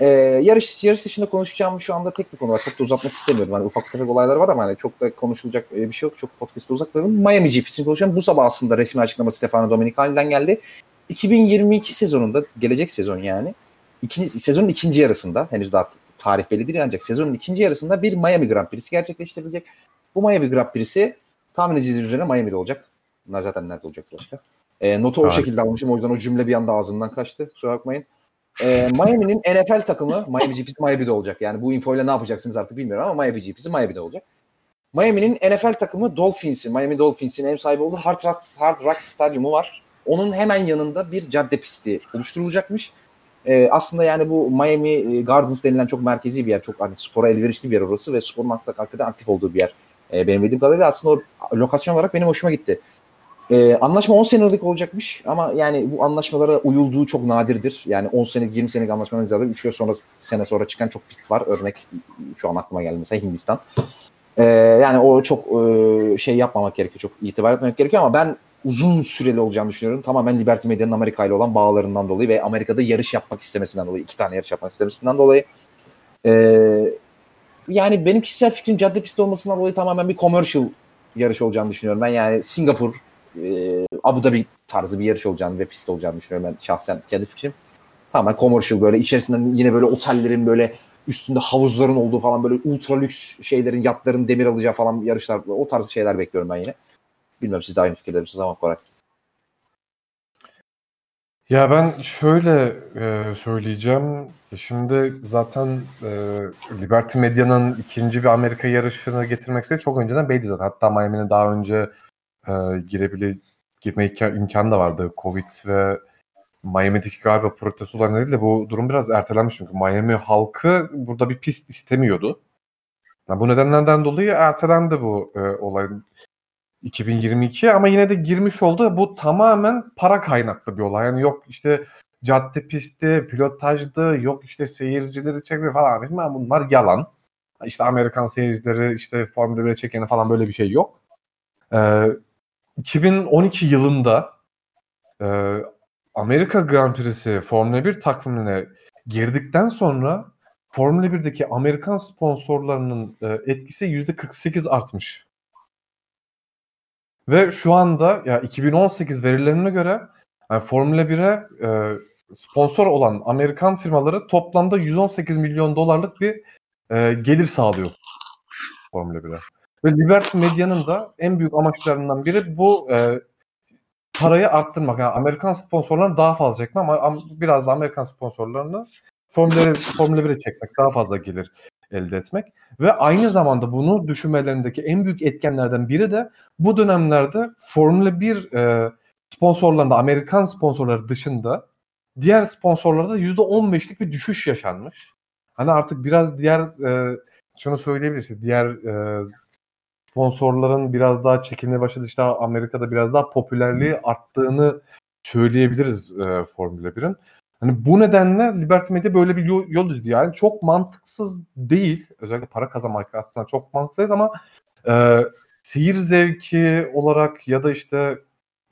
Ee, yarış yarış dışında konuşacağım şu anda tek bir konu var. Çok da uzatmak istemiyorum. Hani ufak tefek olaylar var ama hani çok da konuşulacak e, bir şey yok. Çok podcast'ta uzaklarım. Miami GP'sini konuşacağım. Bu sabah aslında resmi açıklama Stefano Domenicali'den geldi. 2022 sezonunda gelecek sezon yani ikinci, sezonun ikinci yarısında henüz daha tarih belli değil ancak sezonun ikinci yarısında bir Miami Grand Prix'si gerçekleştirilecek. Bu Miami Grand Prix'si tahmin edeceğiniz üzere Miami'de olacak. Bunlar zaten nerede olacak başka. E, notu o Harika. şekilde almışım. O yüzden o cümle bir anda ağzımdan kaçtı. Kusura bakmayın. E, Miami'nin (laughs) NFL takımı Miami GP'si Miami'de olacak. Yani bu infoyla ne yapacaksınız artık bilmiyorum ama Miami GP'si Miami'de olacak. Miami'nin NFL takımı Dolphins'in, Miami Dolphins'in ev sahibi olduğu Hard Rock, Hard Rock Stadyumu var. Onun hemen yanında bir cadde pisti oluşturulacakmış. Ee, aslında yani bu Miami e, Gardens denilen çok merkezi bir yer. Çok hani spora elverişli bir yer orası ve sporun hakikaten aktif olduğu bir yer. Ee, benim bildiğim kadarıyla aslında o lokasyon olarak benim hoşuma gitti. Ee, anlaşma 10 senelik olacakmış ama yani bu anlaşmalara uyulduğu çok nadirdir. Yani 10 senelik 20 senelik anlaşmadan ziyade 3 yıl sonra sene sonra çıkan çok pist var. Örnek şu an aklıma geldi mesela Hindistan. Ee, yani o çok e, şey yapmamak gerekiyor. Çok itibar etmemek gerekiyor ama ben uzun süreli olacağını düşünüyorum. Tamamen Liberty Media'nın Amerika ile olan bağlarından dolayı ve Amerika'da yarış yapmak istemesinden dolayı. iki tane yarış yapmak istemesinden dolayı. Ee, yani benim kişisel fikrim cadde pisti olmasından dolayı tamamen bir commercial yarış olacağını düşünüyorum. Ben yani Singapur, e, Abu Dhabi tarzı bir yarış olacağını ve pist olacağını düşünüyorum ben şahsen kendi fikrim. Tamamen commercial böyle içerisinden yine böyle otellerin böyle üstünde havuzların olduğu falan böyle ultra lüks şeylerin, yatların demir alacağı falan yarışlar o tarz şeyler bekliyorum ben yine. Bilmiyorum siz de aynı fikirde misiniz ama Koray. Ya ben şöyle e, söyleyeceğim. Şimdi zaten e, Liberty Media'nın ikinci bir Amerika yarışını getirmek istediği çok önceden belliydi zaten. Hatta Miami'nin daha önce e, girebile girme imkanı da vardı. Covid ve Miami'deki galiba protestolar nedeniyle bu durum biraz ertelenmiş çünkü Miami halkı burada bir pist istemiyordu. Yani bu nedenlerden dolayı ertelendi bu e, olay 2022 ama yine de girmiş oldu. Bu tamamen para kaynaklı bir olay. Yani yok işte cadde pisti, pilotajdı, yok işte seyircileri çekme falan. Bilmem bunlar yalan. İşte Amerikan seyircileri işte Formula 1'e çekeni falan böyle bir şey yok. Ee, 2012 yılında e, Amerika Grand Prix'si Formula 1 takvimine girdikten sonra Formula 1'deki Amerikan sponsorlarının e, etkisi %48 artmış. Ve şu anda ya 2018 verilerine göre yani Formula 1'e e, sponsor olan Amerikan firmaları toplamda 118 milyon dolarlık bir e, gelir sağlıyor Formula 1'e. Ve Liberty Media'nın da en büyük amaçlarından biri bu e, parayı arttırmak. Yani Amerikan sponsorlarını daha fazla çekmek ama am- biraz da Amerikan sponsorlarını Formula, Formula 1'e çekmek, daha fazla gelir elde etmek. Ve aynı zamanda bunu düşünmelerindeki en büyük etkenlerden biri de bu dönemlerde Formula 1 e, sponsorlarında, Amerikan sponsorları dışında diğer sponsorlarda %15'lik bir düşüş yaşanmış. Hani artık biraz diğer e, şunu söyleyebiliriz. Diğer e, sponsorların biraz daha çekilmeye başladı. İşte Amerika'da biraz daha popülerliği arttığını söyleyebiliriz e, Formula 1'in. Hani bu nedenle Liberty Media böyle bir yol, yol izliyor. Yani çok mantıksız değil. Özellikle para kazanmak aslında çok mantıksız ama e, seyir zevki olarak ya da işte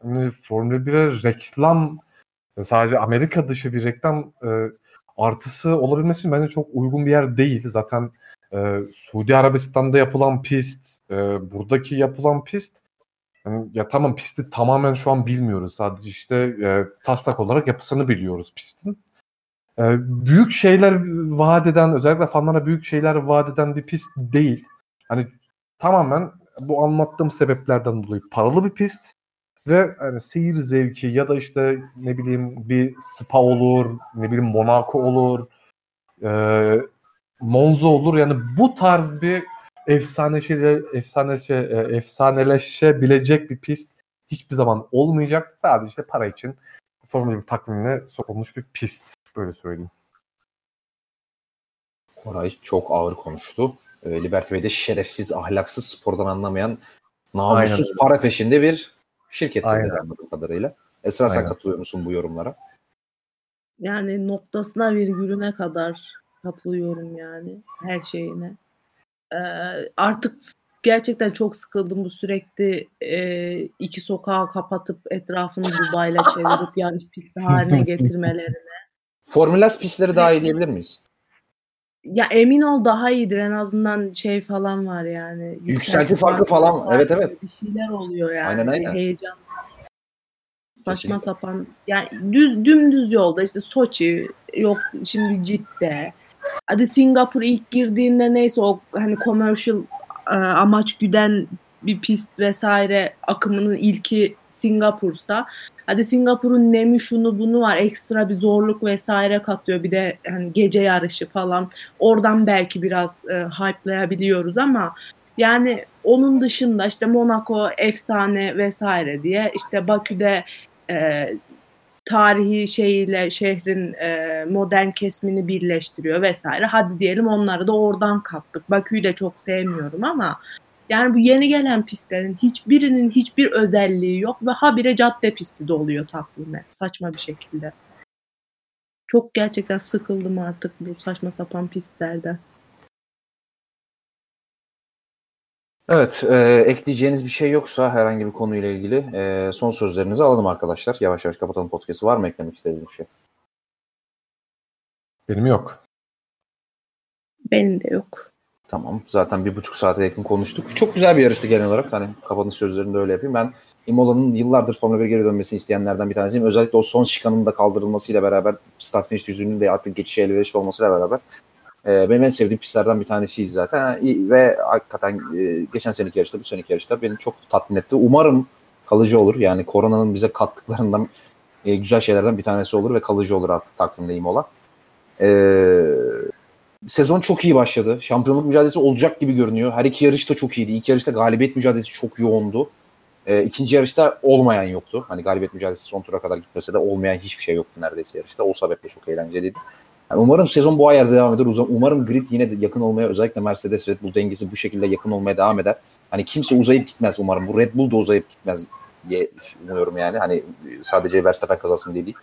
hani Formula 1'e reklam sadece Amerika dışı bir reklam e, artısı olabilmesi için bence çok uygun bir yer değil. Zaten e, Suudi Arabistan'da yapılan pist, e, buradaki yapılan pist yani ya tamam pisti tamamen şu an bilmiyoruz. Sadece işte e, taslak olarak yapısını biliyoruz pistin. E, büyük şeyler vaat eden, özellikle fanlara büyük şeyler vaat eden bir pist değil. Hani tamamen bu anlattığım sebeplerden dolayı paralı bir pist ve hani seyir zevki ya da işte ne bileyim bir Spa olur, ne bileyim Monaco olur, e, Monza olur. Yani bu tarz bir efsaneşe, efsaneşe, e, efsaneleşebilecek bir pist hiçbir zaman olmayacak. Sadece işte para için Formula 1 takvimine sokulmuş bir pist. Böyle söyleyeyim. Koray çok ağır konuştu. E, Liberty Bey'de şerefsiz, ahlaksız, spordan anlamayan, namussuz Aynen para peşinde bir şirket anladığım kadarıyla. Esra sen katılıyor musun bu yorumlara? Yani noktasına virgülüne kadar katılıyorum yani her şeyine. Artık gerçekten çok sıkıldım bu sürekli e, iki sokağı kapatıp etrafını Dubai'yle çevirip yarış pisti haline getirmeleri. Formülas pistleri daha iyi diyebilir miyiz? Ya emin ol daha iyidir en azından şey falan var yani. Yükselti farkı falan. Evet, evet. Bir şeyler oluyor yani. Aynen, aynen. heyecan. Saçma Kesinlikle. sapan. Yani düz dümdüz yolda işte Soçi yok şimdi Cidde. Hadi Singapur ilk girdiğinde neyse o hani commercial e, amaç güden bir pist vesaire akımının ilki Singapur'sa hadi Singapur'un nemi şunu bunu var ekstra bir zorluk vesaire katıyor. Bir de hani gece yarışı falan oradan belki biraz e, hype'layabiliyoruz ama yani onun dışında işte Monaco efsane vesaire diye işte Bakü'de e, tarihi şeyiyle şehrin e, modern kesmini birleştiriyor vesaire. Hadi diyelim onları da oradan kattık. Bakü'yü de çok sevmiyorum ama yani bu yeni gelen pistlerin hiçbirinin hiçbir özelliği yok ve habire cadde pisti de oluyor takvime saçma bir şekilde. Çok gerçekten sıkıldım artık bu saçma sapan pistlerden. Evet, e, ekleyeceğiniz bir şey yoksa herhangi bir konuyla ilgili e, son sözlerinizi alalım arkadaşlar. Yavaş yavaş kapatalım podcast'ı. Var mı eklemek istediğiniz bir şey? Benim yok. Benim de yok. Tamam. Zaten bir buçuk saate yakın konuştuk. Çok güzel bir yarıştı genel olarak. Hani kapanış sözlerini de öyle yapayım. Ben Imola'nın yıllardır Formula 1 geri dönmesini isteyenlerden bir tanesiyim. Özellikle o son şikanın da kaldırılmasıyla beraber start finish düzlüğünün de artık geçişe elverişli olmasıyla beraber e, benim en sevdiğim pistlerden bir tanesiydi zaten. Ve hakikaten e, geçen seneki yarışta, bu seneki yarışta beni çok tatmin etti. Umarım kalıcı olur. Yani koronanın bize kattıklarından e, güzel şeylerden bir tanesi olur ve kalıcı olur artık takvimde Imola. Eee sezon çok iyi başladı. Şampiyonluk mücadelesi olacak gibi görünüyor. Her iki yarış da çok iyiydi. İlk yarışta galibiyet mücadelesi çok yoğundu. E, ikinci yarışta olmayan yoktu. Hani galibiyet mücadelesi son tura kadar gitmese de olmayan hiçbir şey yoktu neredeyse yarışta. O sebeple çok eğlenceliydi. Yani umarım sezon bu ayarda devam eder. Umarım grid yine de yakın olmaya özellikle Mercedes Red Bull dengesi bu şekilde yakın olmaya devam eder. Hani kimse uzayıp gitmez umarım. Bu Red Bull da uzayıp gitmez diye umuyorum yani. Hani sadece Verstappen kazasın diye değil.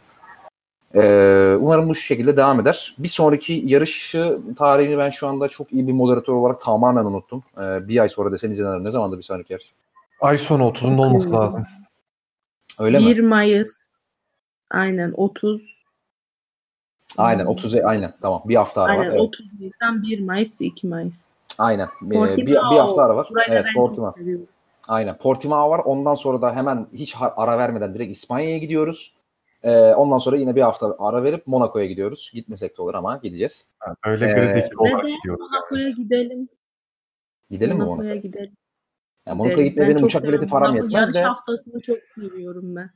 Ee, umarım bu şekilde devam eder. Bir sonraki yarışı tarihini ben şu anda çok iyi bir moderatör olarak tamamen unuttum. Ee, bir ay sonra desen izlenir. Ne zamandı bir sonraki yarış? Ay sonu 30'unda olması lazım. Öyle mi? 1 Mayıs. Aynen 30. Aynen 30 aynen tamam. Bir hafta ara var. Aynen Evet. 30 Nisan 1 Mayıs 2 Mayıs. Aynen. Ee, bir, bir hafta ara var. Burayı da Evet Portimao. Aynen. Portimao var. Ondan sonra da hemen hiç ara vermeden direkt İspanya'ya gidiyoruz. Ee, ondan sonra yine bir hafta ara verip Monaco'ya gidiyoruz. Gitmesek de olur ama gideceğiz. Yani öyle Ee, grid ekibi olarak gidiyoruz. Monaco'ya yani. gidelim. Gidelim mi Monaco'ya Monaco'ya? gidelim. Yani Monaco'ya gitmeye Ben benim uçak bileti param Monaco yetmez Yarış de. haftasını çok seviyorum ben.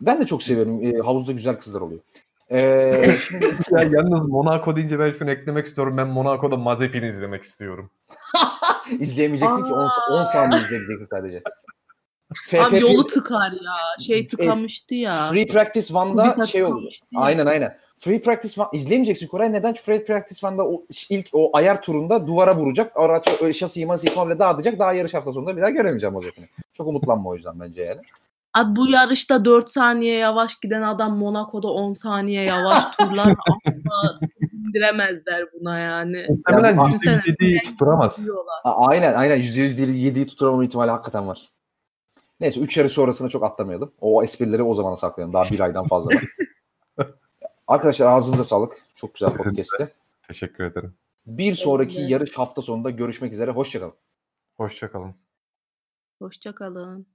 Ben de çok seviyorum. Ee, havuzda güzel kızlar oluyor. Ee, şimdi Ya yalnız Monaco deyince ben şunu eklemek istiyorum. Ben Monaco'da Mazepin'i izlemek istiyorum. (laughs) izleyemeyeceksin ki 10, 10 saniye izleyeceksin sadece. Abi FPP yolu tıkar ya. Şey tıkamıştı ya. Free Practice One'da şey ya. Aynen aynen. Free Practice One izleyemeyeceksin Koray. Neden? Çünkü Free Practice One'da o ilk o ayar turunda duvara vuracak. Araç öyle şasiyi masiyi komple dağıtacak. Daha yarış hafta sonunda bir daha göremeyeceğim o. Çok umutlanma o yüzden bence yani. Abi bu yarışta 4 saniye yavaş giden adam Monaco'da 10 saniye yavaş (laughs) turlar asla indiremezler buna yani. Muhtemelen Ya, düşünsene. %107'yi tutturamaz. Diyorlar. A- aynen aynen. %100 değil 7'yi tutturamama ihtimali hakikaten var. Neyse 3 yarış sonrasını çok atlamayalım. O esprileri o zamana saklayalım. Daha bir aydan fazla var. (laughs) Arkadaşlar ağzınıza sağlık. Çok güzel podcast'ti. Teşekkür ederim. Bir sonraki Evet. yarış hafta sonunda görüşmek üzere. Hoşçakalın. Hoşçakalın. Hoşça kalın.